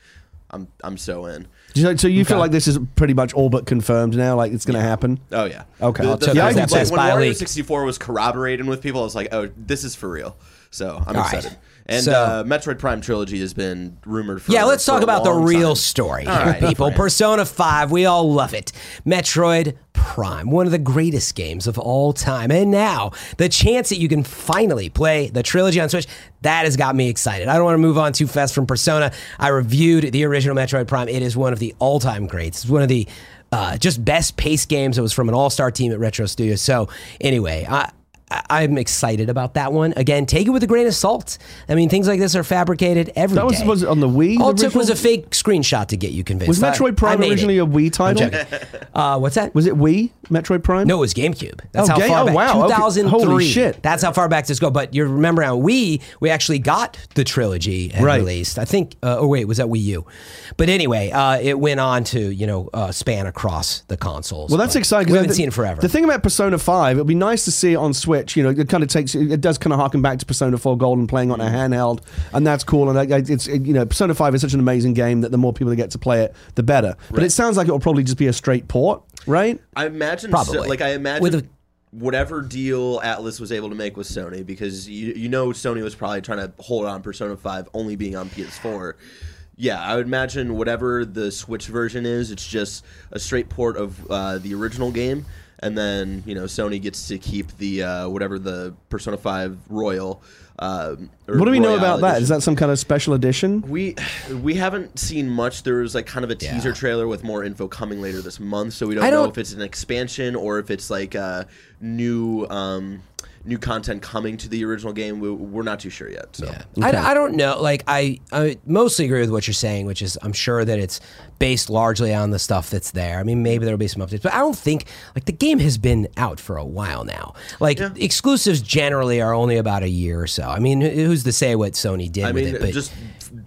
I'm I'm so in. So, so you feel like this is pretty much all but confirmed now? Like it's going to happen? Oh yeah. Okay. The, I'll the check fact that that, like, when Buy Wario leak. 64 was corroborating with people, I was like, oh, this is for real. So I'm All right. And So- uh, Metroid Prime trilogy has been rumored for Yeah, let's for talk about the real time. story here, right, people. Persona 5, we all love it. Metroid Prime, one of the greatest games of all time. And now, the chance that you can finally play the trilogy on Switch, that has got me excited. I don't want to move on too fast from Persona. I reviewed the original Metroid Prime. It is one of the all time greats. It's one of the uh, just best paced games. It was from an all star team at Retro Studios. So, anyway, I. I- I'm excited about that one. Again, take it with a grain of salt. I mean, things like this are fabricated every day. That was- was it on the Wii, All the it took was a fake screenshot to get you convinced. Was Metroid Prime originally it. a Wii title? <laughs> Uh, what's that? Was it Wii? Metroid Prime? No, it was GameCube. That's Oh, how Ga- far oh, back. wow. Okay. 2003. Holy shit. That's how far back this go. But you remember on Wii, we actually got the trilogy had Right. released. I think. Uh, oh wait, was that Wii U? But anyway, uh, it went on to you know uh, span across the consoles. Well, that's exciting. exciting. 'cause We haven't the- seen it forever. The thing about Persona Five, it'd be nice to see it on Switch. You know, it kind of takes, it does kind of harken back to Persona Four Gold and playing on a handheld, and that's cool. And I- I- it's, it, you know, Persona Five is such an amazing game that the more people that get to play it, the better. But it sounds like it will probably just be a straight port, right? I imagine, Probably. so, like I imagine, With a- whatever deal Atlus was able to make with Sony, because you you know Sony was probably trying to hold on Persona Five only being on PS4. Yeah, I would imagine whatever the Switch version is, it's just a straight port of uh, the original game, and then you know Sony gets to keep the uh, whatever the Persona Five Royal. Um, or What do we know about that? edition. Is that some kind of special edition? We we haven't seen much. There was like kind of a teaser Yeah. trailer with more info coming later this month, so we don't, know don't- if it's an expansion or if it's like uh, new um, new content coming to the original game. We, we're not too sure yet. So Yeah. I, I don't know. Like I, I mostly agree with what you're saying, which is I'm sure that it's based largely on the stuff that's there. I mean, maybe there'll be some updates, but I don't think like the game has been out for a while now. Like exclusives generally are only about a year or so. I mean, who's to say what Sony did I with mean, it? But just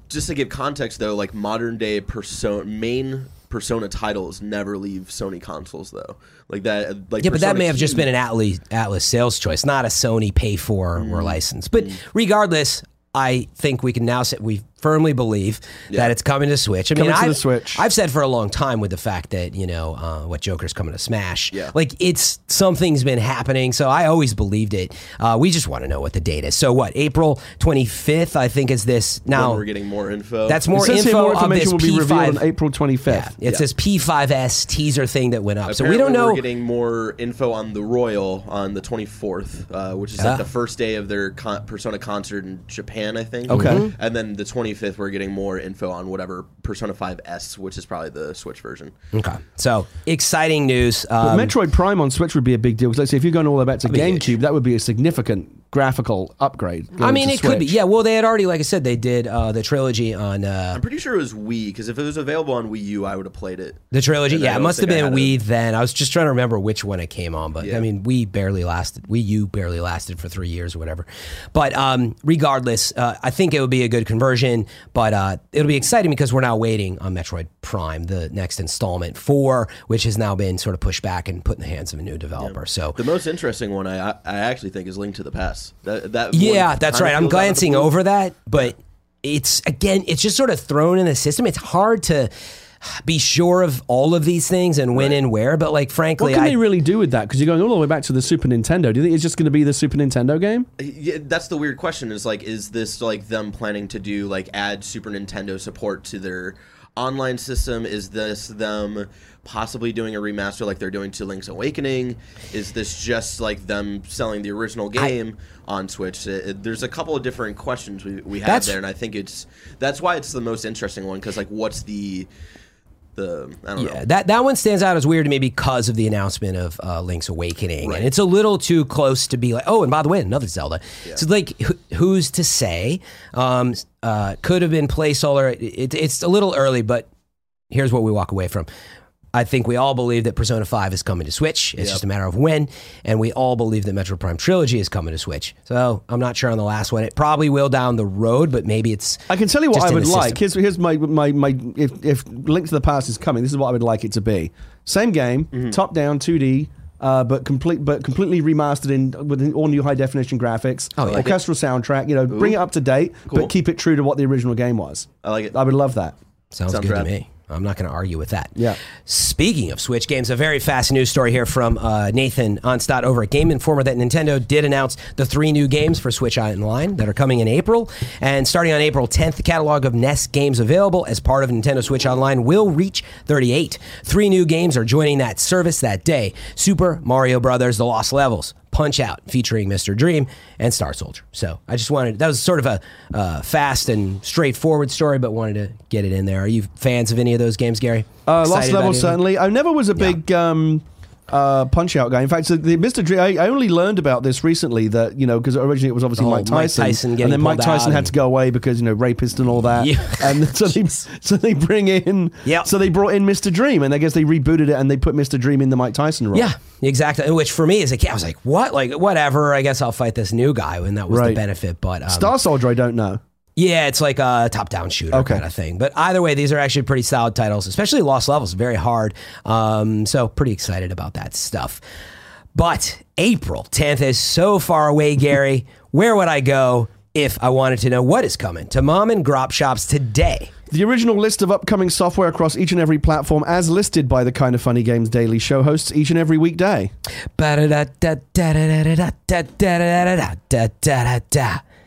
just to give context though, like modern day persona main persona titles never leave Sony consoles though. Like that. Like yeah, but that Persona may have just been an Atlus Atlus sales choice, not a Sony pay for Mm. or license. But regardless, I think we can now say we firmly believe that it's coming to Switch. I mean, Coming to the I've, Switch. I've said for a long time with the fact that you know uh, what Joker's coming to Smash. Yeah. like it's something's been happening. So I always believed it. Uh, we just want to know what the date is. So what? April twenty fifth, I think, is this when now? we're getting more info. That's more info more of this information will be revealed P5. on April 25th. Yeah, it's this P5S teaser thing that went up. so we don't know. We're getting more info on the Royal on the 24th, uh, which is like the first day of their con- Persona concert in Japan, I think. Okay. Mm-hmm. Mhm. And then the 25th, we're getting more info on whatever Persona 5S, which is probably the Switch version. Okay, so exciting news. Um, But Metroid Prime on Switch would be a big deal because, let's say, if you're going all the way back to be huge. GameCube, that would be a significant graphical upgrade. I mean, to it could be. Yeah, well, they had already, like I said, they did uh, the trilogy on uh, I'm pretty sure it was Wii, because if it was available on Wii U, I would have played it. the trilogy. And Yeah, it must have been had Wii it. then. I was just trying to remember which one it came on, but I mean, Wii barely lasted. Wii U barely lasted for three years or whatever. But um, regardless, uh, I think it would be a good conversion. But uh, it'll be exciting because we're now waiting on Metroid Prime, the next installment four, which has now been sort of pushed back and put in the hands of a new developer. So The most interesting one, I I actually think, is Link to the Past. That, that Yeah, that's right. I'm feels out of the glancing over that, but it's again, it's just sort of thrown in the system. It's hard to be sure of all of these things and when and where. But like, frankly, What can I they really do with that? Because you're going all the way back to the Super Nintendo. Do you think it's just going to be the Super Nintendo game? Uh, yeah, that's the weird question. Is like, is this like them planning to do like add Super Nintendo support to their online system? Is this them possibly doing a remaster like they're doing to Link's Awakening? Is this just like them selling the original game on Switch? Uh, uh, there's a couple of different questions we, we have there, and I think it's that's why it's the most interesting one because like, what's the the I don't yeah, know. that that one stands out as weird to me because of the announcement of uh, Link's Awakening, Right. and it's a little too close to be like, oh, and by the way, another Zelda. So like, who, who's to say? Um, uh, could have been placeholder. It, it's a little early, but here's what we walk away from. I think we all believe that Persona 5 is coming to Switch. It's just a matter of when. And we all believe that Metroid Prime Trilogy is coming to Switch. So I'm not sure on the last one. It probably will down the road, but maybe it's. I can tell you what I would like. system. Here's, here's my, my, my if, if Link to the Past is coming, this is what I would like it to be. Same game, Mm-hmm. top down, 2D, uh, but complete, but completely remastered in with all new high definition graphics, Oh, yeah. orchestral soundtrack. You know, bring it up to date, Cool. but keep it true to what the original game was. I like it. I would love that. Sounds, Sounds good rad. to me. I'm not going to argue with that. Yeah. Speaking of Switch games, a very fast news story here from uh, Nathan Anstadt over at Game Informer that Nintendo did announce the three new games for Switch Online that are coming in April. And starting on April 10th, the catalog of NES games available as part of Nintendo Switch Online will reach 38. Three new games are joining that service that day Super Mario Brothers The Lost Levels. Punch Out featuring Mr. Dream and Star Soldier. So I just wanted that was sort of a uh, fast and straightforward story, but wanted to get it in there. Are you fans of any of those games, Gary? Uh, Lost Excited Level any of them? certainly. I never was a big. Um, uh, Punch Out guy. In fact, so the Mr. Dream. I, I only learned about this recently. That you know, because originally it was obviously Oh, Mike Mike Tyson, Tyson and then Mike Tyson had to go away because you know rapist and all that. Yeah. And <laughs> so they so they bring in. Yep. So they brought in Mr. Dream, and I guess they rebooted it and they put Mr. Dream in the Mike Tyson role. Yeah, exactly. Which for me a kid, I was like, what? Like, whatever. I guess I'll fight this new guy, and that was the benefit. But um, Star Soldier, I don't know. Yeah, it's like a top-down shooter okay. kind of thing. But either way, these are actually pretty solid titles, especially Lost Levels, very hard. Um, so pretty excited about that stuff. But April 10th is so far away, Gary. <laughs> Where would I go if I wanted to know what is coming to mom and grop shops today? The original list of upcoming software across each and every platform, as listed by the Kind of Funny Games Daily Show hosts each and every weekday.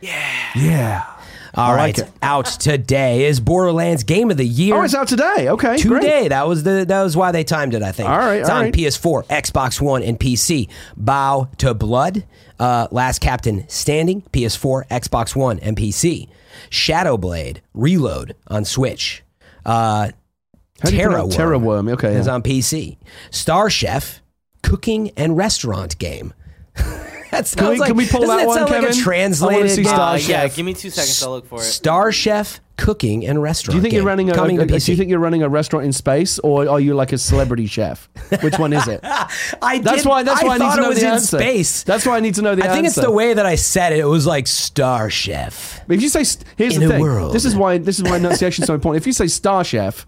Yeah. Yeah. All I right, like out today is Borderlands Game of the Year. Oh, it's out today. Okay. today. Great. That was the that was why they timed it. I think. All right, it's all on right. PS4, Xbox One, and PC. Bow to Blood, uh, Last Captain Standing, PS4, Xbox One, and PC. Shadowblade Reload on Switch. Uh, Terra pronounce Terra Worm. Okay. is yeah. on PC. Star Chef Cooking and Restaurant Game. <laughs> that sounds we- like, can we pull doesn't that one, sound like Kevin? a I wanna translated see Uh, Star yeah, Chef. give me two seconds. I'll look for it. Star Chef Cooking and Restaurant. Do you think game you're running a, coming a- to a- PC. Do you think you're running a restaurant in space, or are you like a celebrity chef? Which one is it? <laughs> I That's did- why. That's why I, need thought to know it was the in answer. space. That's why I need to know the answer. I answer. think it's the way that I said it. It was like Star Chef. If you say st- here's In the a thing. world. This is why this is why enunciation is so important. If you say Star Chef,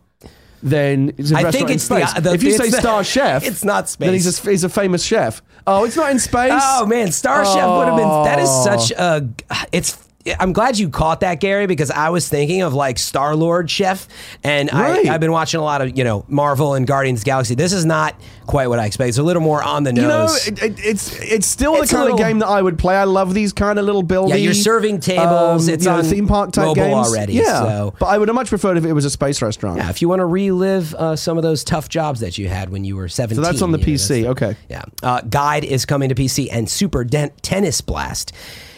then it's a I restaurant think it's the- space. the- if you say Star Chef, it's not Then he's space. a, he's a famous chef. Oh, it's not in space. Oh man, Star Chef would have been. That is Oh. such a. It's. I'm glad you caught that, Gary, because I was thinking of like Star Lord Chef, and Right. I, I've been watching a lot of you know Marvel and Guardians Galaxy. This is not quite what I expected. It's a little more on the nose. You know, it, it, it's it's still It's a the kind little- of game that I would play. I love these kind of little building. Yeah, you're serving tables. It's you know, on theme park type mobile games already, Yeah, so- but I would have much preferred if it was a space restaurant. yeah, if you want to relive uh, some of those tough jobs that you had when you were 17. So that's on the you know, PC. Okay. Yeah. Uh, Guide is coming to PC, and Super Den- Tennis Blast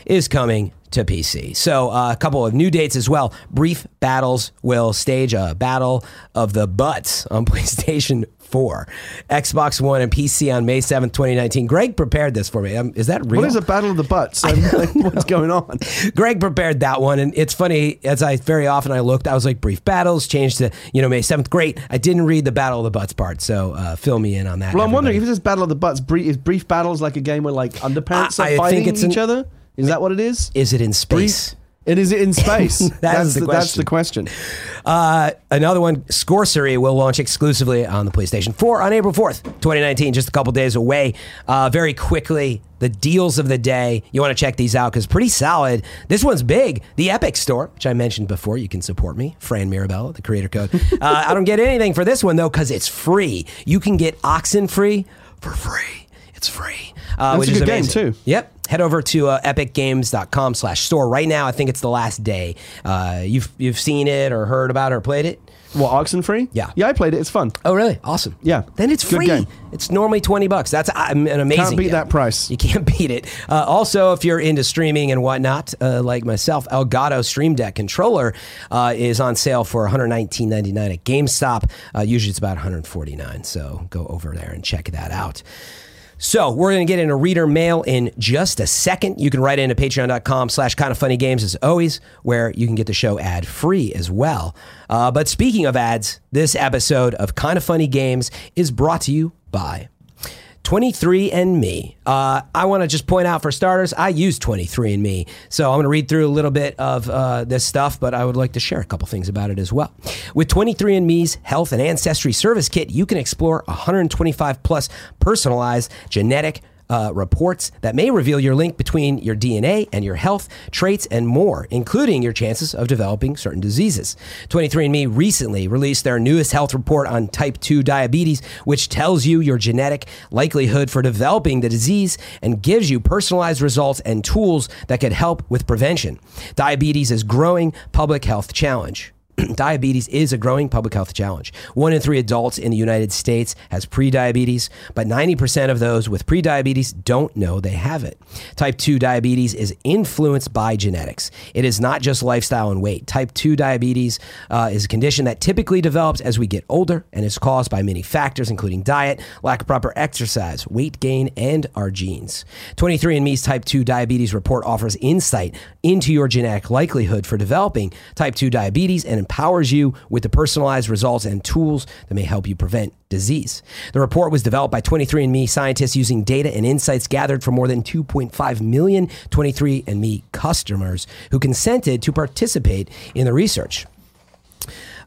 is coming to PC. So uh, a couple of new dates as well. Brief Battles will stage a battle of the butts on <laughs> PlayStation 4, Xbox One, and PC on May 7th, 2019. Greg prepared this for me. Um, is that real? What is a battle of the butts? <laughs> Like, what's going on? Greg prepared that one, and it's funny as I very often I looked, I was like brief battles changed to you know May seventh. Great, I didn't read the battle of the butts part, so uh, fill me in on that. Well, I'm wondering if everybody. it's just battle of the butts. Brief, is brief battles like a game where like underpants I- I are think fighting it's each an- other? Is that what it is? is it in space? It is in space. <laughs> that's the That's the question. Uh, another one, Scorcery will launch exclusively on the PlayStation 4 on April 4th, 2019, just a couple days away. Uh, very quickly, the deals of the day. You want to check these out because pretty solid. This one's big. The Epic Store, which I mentioned before, you can support me, Fran Mirabella, the creator code. Uh, I don't get anything for this one though because it's free. You can get Oxenfree for free. It's free, uh, That's which a is good game, too. Yep. Head over to uh, epicgames.com slash store right now. I think it's the last day. Uh, you've you've seen it or heard about it or played it. Well, Oxenfree? Yeah. yeah. I played it. It's fun. Oh, really? Awesome. Yeah. Then it's Good free. game. It's normally 20 bucks. That's uh, an amazing Can't beat deal. that price. You can't <laughs> beat it. Uh, also, if you're into streaming and whatnot, uh, like myself, Elgato Stream Deck controller uh, is on sale for $119.99 at GameStop. Uh, usually it's about 149 So go over there and check that out. So we're going to get into reader mail in just a second. You can write into patreon.com slash kind of funny games as always, where you can get the show ad free as well. Uh, but speaking of ads, this episode of Kind of Funny Games is brought to you by 23andMe. Uh, I want to just point out for starters, I use 23andMe. So I'm going to read through a little bit of uh, this stuff, but I would like to share a couple things about it as well. With 23andMe's Health and Ancestry Service Kit, you can explore 125 plus personalized genetic uh, reports that may reveal your link between your DNA and your health, traits, and more, including your chances of developing certain diseases. 23andMe recently released their newest health report on type 2 diabetes, which tells you your genetic likelihood for developing the disease and gives you personalized results and tools that could help with prevention. Diabetes is growing public health challenge. <clears throat> diabetes is a growing public health challenge. One in three adults in the United States has prediabetes, but 90% of those with prediabetes don't know they have it. Type 2 diabetes is influenced by genetics. It is not just lifestyle and weight. Type 2 diabetes uh, is a condition that typically develops as we get older and is caused by many factors, including diet, lack of proper exercise, weight gain, and our genes. 23andMe's Type 2 diabetes report offers insight into your genetic likelihood for developing type 2 diabetes and empowers you with the personalized results and tools that may help you prevent disease. The report was developed by 23andMe scientists using data and insights gathered from more than 2.5 million 23andMe customers who consented to participate in the research.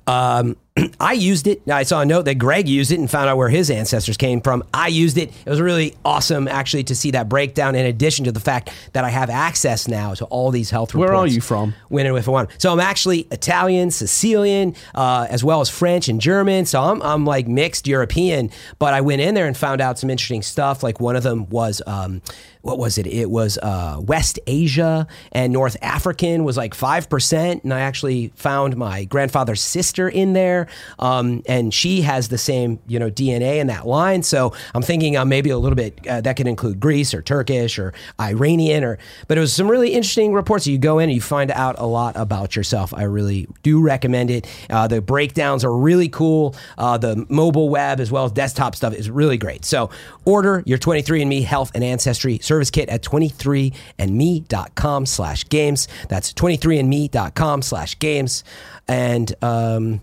Um, <clears throat> I used it. I saw a note that Greg used it and found out where his ancestors came from. I used it. It was really awesome, actually, to see that breakdown. In addition to the fact that I have access now to all these health reports. Where are you from? When and if I want. So I'm actually Italian, Sicilian, uh, as well as French and German. So I'm I'm like mixed European. But I went in there and found out some interesting stuff. Like one of them was. Um, what was it? It was uh, West Asia and North African was like 5%. And I actually found my grandfather's sister in there. Um, and she has the same, you know, DNA in that line. So I'm thinking uh, maybe a little bit uh, that could include Greece or Turkish or Iranian or, but it was some really interesting reports. You go in and you find out a lot about yourself. I really do recommend it. Uh, the breakdowns are really cool. Uh, the mobile web as well as desktop stuff is really great. So order your 23andMe health and ancestry service kit at 23andme.com slash games. That's 23andme.com slash games. And, um,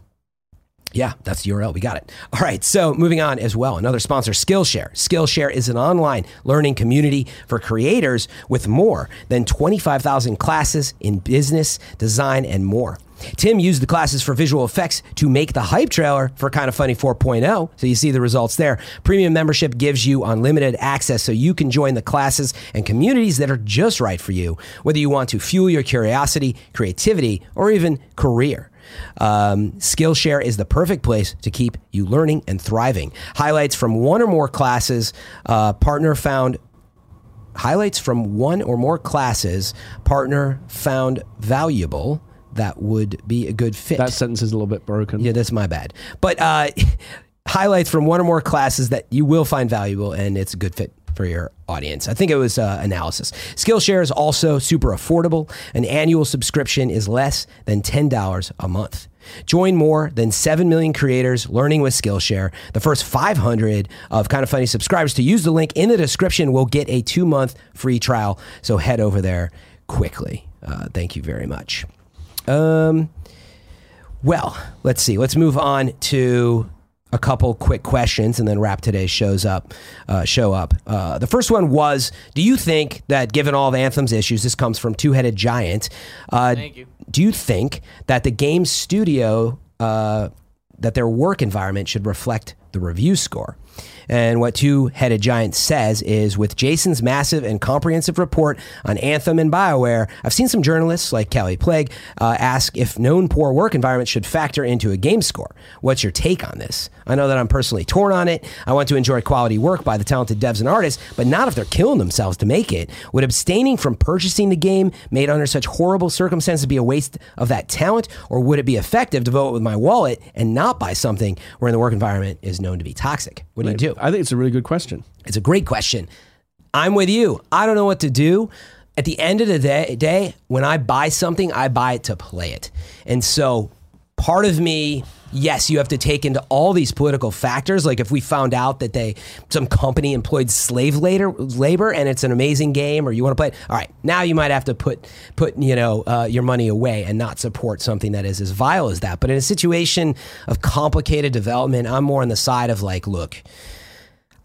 yeah, that's the URL. We got it. All right. So moving on as well, another sponsor, Skillshare. Skillshare is an online learning community for creators with more than 25,000 classes in business, design, and more. Tim used the classes for visual effects to make the hype trailer for Kind of Funny 4.0. So you see the results there. Premium membership gives you unlimited access so you can join the classes and communities that are just right for you, whether you want to fuel your curiosity, creativity, or even career. Um, Skillshare is the perfect place to keep you learning and thriving. Highlights from one or more classes, uh, partner found highlights from one or more classes, partner found valuable that would be a good fit. That sentence is a little bit broken. Yeah, that's my bad. But uh, <laughs> highlights from one or more classes that you will find valuable and it's a good fit for your audience. I think it was uh, analysis. Skillshare is also super affordable. An annual subscription is less than $10 a month. Join more than 7 million creators learning with Skillshare. The first 500 of Kind of Funny subscribers to use the link in the description will get a two month free trial. So head over there quickly. Uh, thank you very much. Um, well, let's see. Let's move on to a couple quick questions and then wrap today's shows up. Uh, show up. Uh, the first one was: Do you think that, given all of Anthem's issues, this comes from Two Headed Giant? Uh, Thank you. Do you think that the game studio uh, that their work environment should reflect the review score? And what Two Headed Giant says is with Jason's massive and comprehensive report on Anthem and BioWare, I've seen some journalists like Kallie Plagge uh, ask if known poor work environments should factor into a game score. What's your take on this? I know that I'm personally torn on it. I want to enjoy quality work by the talented devs and artists, but not if they're killing themselves to make it. Would abstaining from purchasing the game made under such horrible circumstances be a waste of that talent, or would it be effective to vote with my wallet and not buy something where the work environment is known to be toxic? What you do? I think it's a really good question. It's a great question. I'm with you. I don't know what to do. At the end of the day, day, when I buy something, I buy it to play it. And so part of me, yes, you have to take into all these political factors. Like if we found out that they some company employed slave labor, labor and it's an amazing game, or you want to play it, all right, now you might have to put put you know uh, your money away and not support something that is as vile as that. But in a situation of complicated development, I'm more on the side of like, look.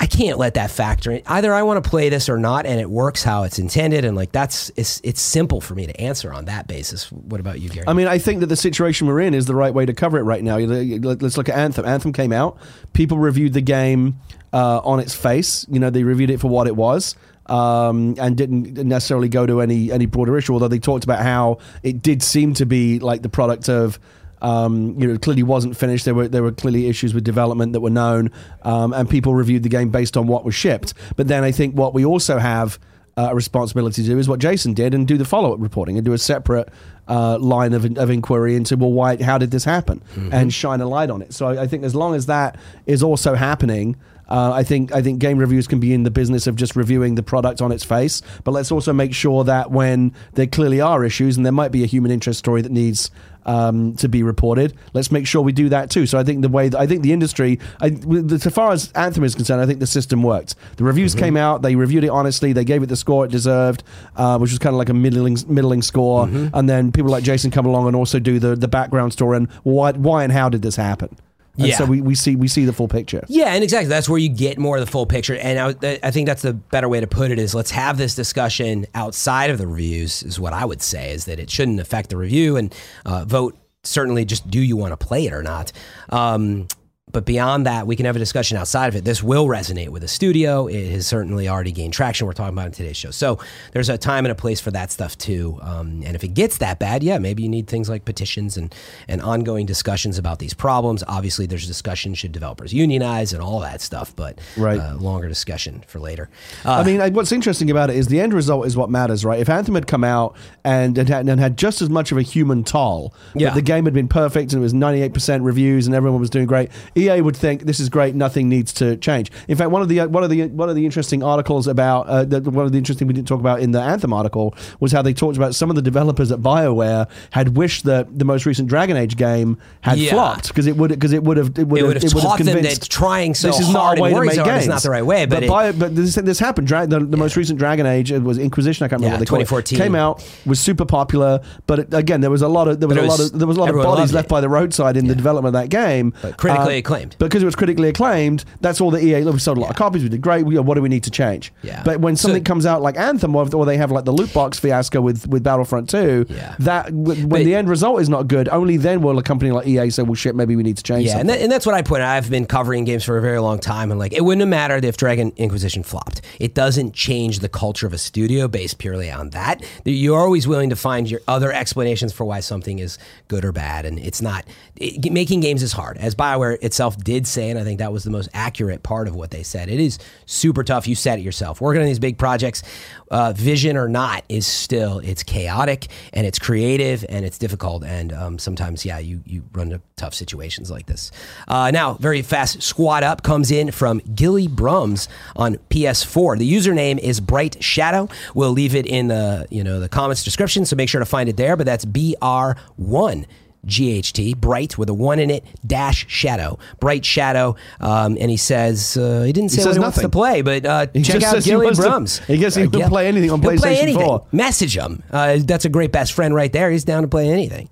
I can't let that factor in. Either I want to play this or not, and it works how it's intended, and like that's it's it's simple for me to answer on that basis. What about you, Gary? I mean, I think that the situation we're in is the right way to cover it right now. Let's look at Anthem. Anthem came out. People reviewed the game uh, on its face. You know, they reviewed it for what it was. Um, and didn't necessarily go to any any broader issue. Although they talked about how it did seem to be like the product of um, you know, clearly wasn't finished. There were there were clearly issues with development that were known, um, and people reviewed the game based on what was shipped. But then I think what we also have uh, responsibility to do is what Jason did and do the follow up reporting and do a separate uh, line of, of inquiry into well why how did this happen and shine a light on it. So I, I think as long as that is also happening. Uh, I think I think game reviews can be in the business of just reviewing the product on its face, but let's also make sure that when there clearly are issues and there might be a human interest story that needs um, to be reported, let's make sure we do that too. So I think the way that, I think the industry, I, as far as Anthem is concerned, I think the system worked. The reviews came out, they reviewed it honestly, they gave it the score it deserved, uh, which was kind of like a middling middling score, and then people like Jason come along and also do the the background story and why why and how did this happen. And Yeah. so we, we see we see the full picture. Yeah, and exactly that's where you get more of the full picture. And I, I think that's the better way to put it is let's have this discussion outside of the reviews. Is what I would say is that it shouldn't affect the review and uh, vote. Certainly, just do you want to play it or not. Um, but beyond that, we can have a discussion outside of it. This will resonate with the studio. It has certainly already gained traction. We're talking about it in today's show. So there's a time and a place for that stuff too. Um, and if it gets that bad, yeah, maybe you need things like petitions and, and ongoing discussions about these problems. Obviously, there's discussion should developers unionize and all that stuff, but Right. uh, longer discussion for later. Uh, I mean, I- what's interesting about it is the end result is what matters, right? If Anthem had come out and and had, and had just as much of a human toll, Yeah. the game had been perfect and it was 98% reviews and everyone was doing great, EA would think this is great, nothing needs to change. In fact, one of the one of the one of the interesting articles about uh, the, one of the interesting we didn't talk about in the Anthem article was how they talked about some of the developers at BioWare had wished that the most recent Dragon Age game had Yeah. flopped because it would because it would have it would It have it would taught them that convinced trying so this is hard not a way to make games. is not the right way, but but, it- Bio- but this, this happened. Dra- the, the most recent Dragon Age it was Inquisition. I can't remember Yeah, what they call it. 2014. Came out was super popular, but it, again there was a lot of there was a lot of there was a lot of bodies left by the roadside in the development of that game. But critically Uh, acclaimed. Because it was critically acclaimed, that's all the EA. We sold a lot of copies. We did great. We, what do we need to change? Yeah. But when So- something comes out like Anthem, or, or they have like the loot box fiasco with with Battlefront Two, Yeah. that w- when But- the end result is not good, only then will a company like EA say, "Well, shit, maybe we need to change." Yeah, and, that, and that's what I put. in. I've been covering games for a very long time, and like it wouldn't have mattered if Dragon Inquisition flopped. It doesn't change the culture of a studio based purely on that. You're always willing to find your other explanations for why something is good or bad, and it's not. It, making games is hard, as Bioware itself did say, and I think that was the most accurate part of what they said. It is super tough. You said it yourself. Working on these big projects, uh, vision or not, is still it's chaotic and it's creative and it's difficult, and um, sometimes yeah, you you run into tough situations like this. Uh, now, very fast squad up comes in from Gilly Brums on PS4. The username is Bright Shadow. We'll leave it in the you know the comments description, so make sure to find it there. But that's B R one. GHT, Bright with a one in it, dash Shadow, Bright Shadow, um, and he says uh, he didn't say says what he wants to play, but uh, check out he Gilly wants to- he guess he Uh, Gil- play anything on he'll play PlayStation anything. 4. Message him. Uh, that's a great best friend right there. He's down to play anything.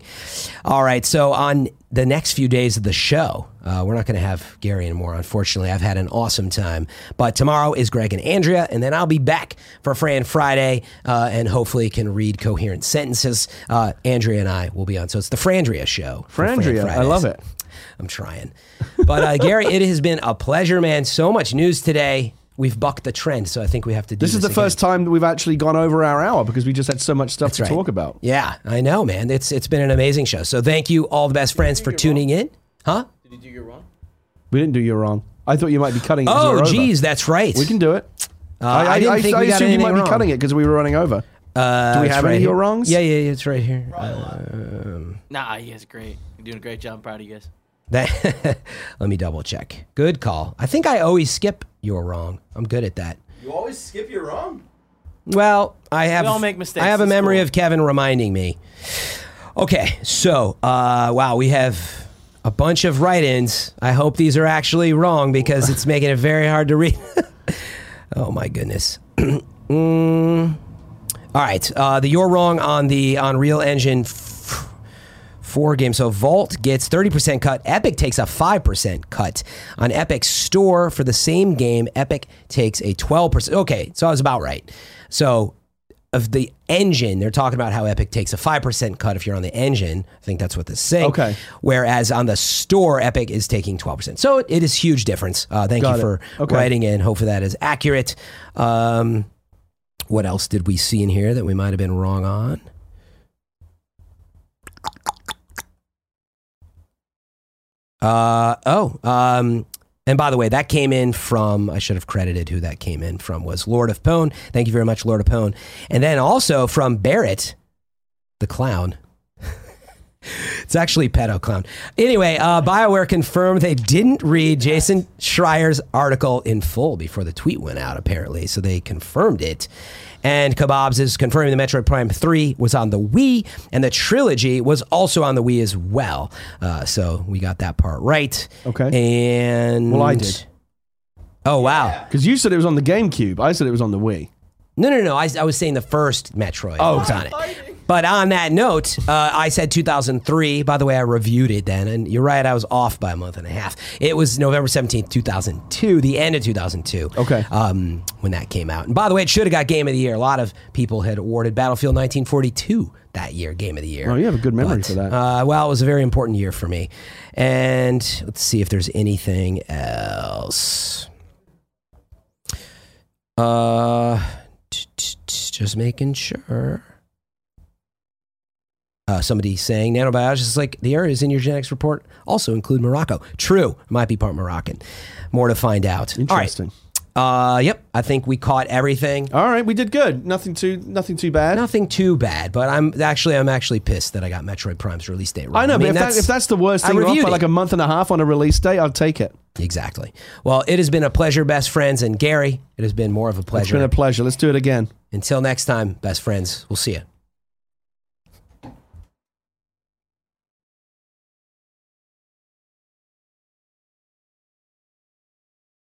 All right, so on the next few days of the show, uh, we're not going to have Gary anymore. Unfortunately, I've had an awesome time. But tomorrow is Greg and Andrea, and then I'll be back for Fran Friday, uh, and hopefully can read coherent sentences. Uh, Andrea and I will be on. So it's the Frandria show. for Fran Frandria, I love it. I'm trying. But uh, Gary, it has been a pleasure, man. So much news today. We've bucked the trend, so I think we have to do This is the again. first time that we've actually gone over our hour because we just had so much stuff That's to right. talk about. Yeah, I know, man. It's it's been an amazing show. So thank you, all the best friends, for tuning in. Huh? Did you do your wrong? We didn't do you wrong. I thought you might be cutting it. 'cause Oh, we're over. geez, that's right. We can do it. Uh, I, didn't think I we got assumed you might wrong. be cutting it because we were running over. Uh, Do we have right any of your wrongs? Yeah, yeah, yeah, it's right here. Nah, you guys are great. You're doing a great job. I'm proud of you guys. That, <laughs> let me double check. Good call. I think I always skip your wrong. I'm good at that. You always skip your wrong. Well, I have. We all make mistakes. I have a memory cool. of Kevin reminding me. Okay, so uh, wow, we have a bunch of write-ins. I hope these are actually wrong because it's making it very hard to read. <laughs> oh my goodness. <clears throat> Mm. All right, uh, the you're wrong on the Unreal Engine. Four game. So Valve gets 30% cut. Epic takes a 5% cut. On Epic Store for the same game, Epic takes a 12%. Okay, so I was about right. So of the engine, they're talking about how Epic takes a 5% cut if you're on the engine. I think that's what this is saying. Okay. Whereas on the store, Epic is taking 12%. So it is huge difference. Uh, thank Got you for Okay. writing in. Hopefully that is accurate. Um, what else did we see in here that we might have been wrong on? Uh, oh, um, And by the way, that came in from, I should have credited who that came in from, was Lord of Pone. Thank you very much, Lord of Pone. And then also from Barrett, the clown. <laughs> it's actually Pedo Clown. Anyway, uh, BioWare confirmed they didn't read Jason Schreier's article in full before the tweet went out, apparently. So they confirmed it. And Kebabs is confirming the Metroid Prime 3 was on the Wii, and the trilogy was also on the Wii as well. Uh, so we got that part right. Okay. And. Well, I did. Oh, wow. Because you said it was on the GameCube. I said it was on the Wii. No, no, no. I, I was saying the first Metroid oh, was on it. But on that note, uh, I said 2003. By the way, I reviewed it then, and you're right. I was off by a month and a half. It was November 17th, 2002, the end of 2002. Okay. Um, when that came out, and by the way, it should have got Game of the Year. A lot of people had awarded Battlefield 1942 that year Game of the Year. Oh, you have a good memory But, for that. Uh, well, it was a very important year for me. And let's see if there's anything else. Uh, just making sure. Uh, somebody saying nanobiologists like the areas in your genetics report also include Morocco. True, might be part Moroccan. More to find out. Interesting. Right. Uh, yep. I think we caught everything. All right, we did good. Nothing too, nothing too bad. Nothing too bad, but I'm actually I'm actually pissed that I got Metroid Prime's release date wrong. I know, mean, but if, that, if that's the worst I thing, off by like a month and a half on a release date, I'll take it. exactly. Well, it has been a pleasure, best friends, and Gary, it has been more of a pleasure. It's been a pleasure. Let's do it again. Until next time, best friends. We'll see you.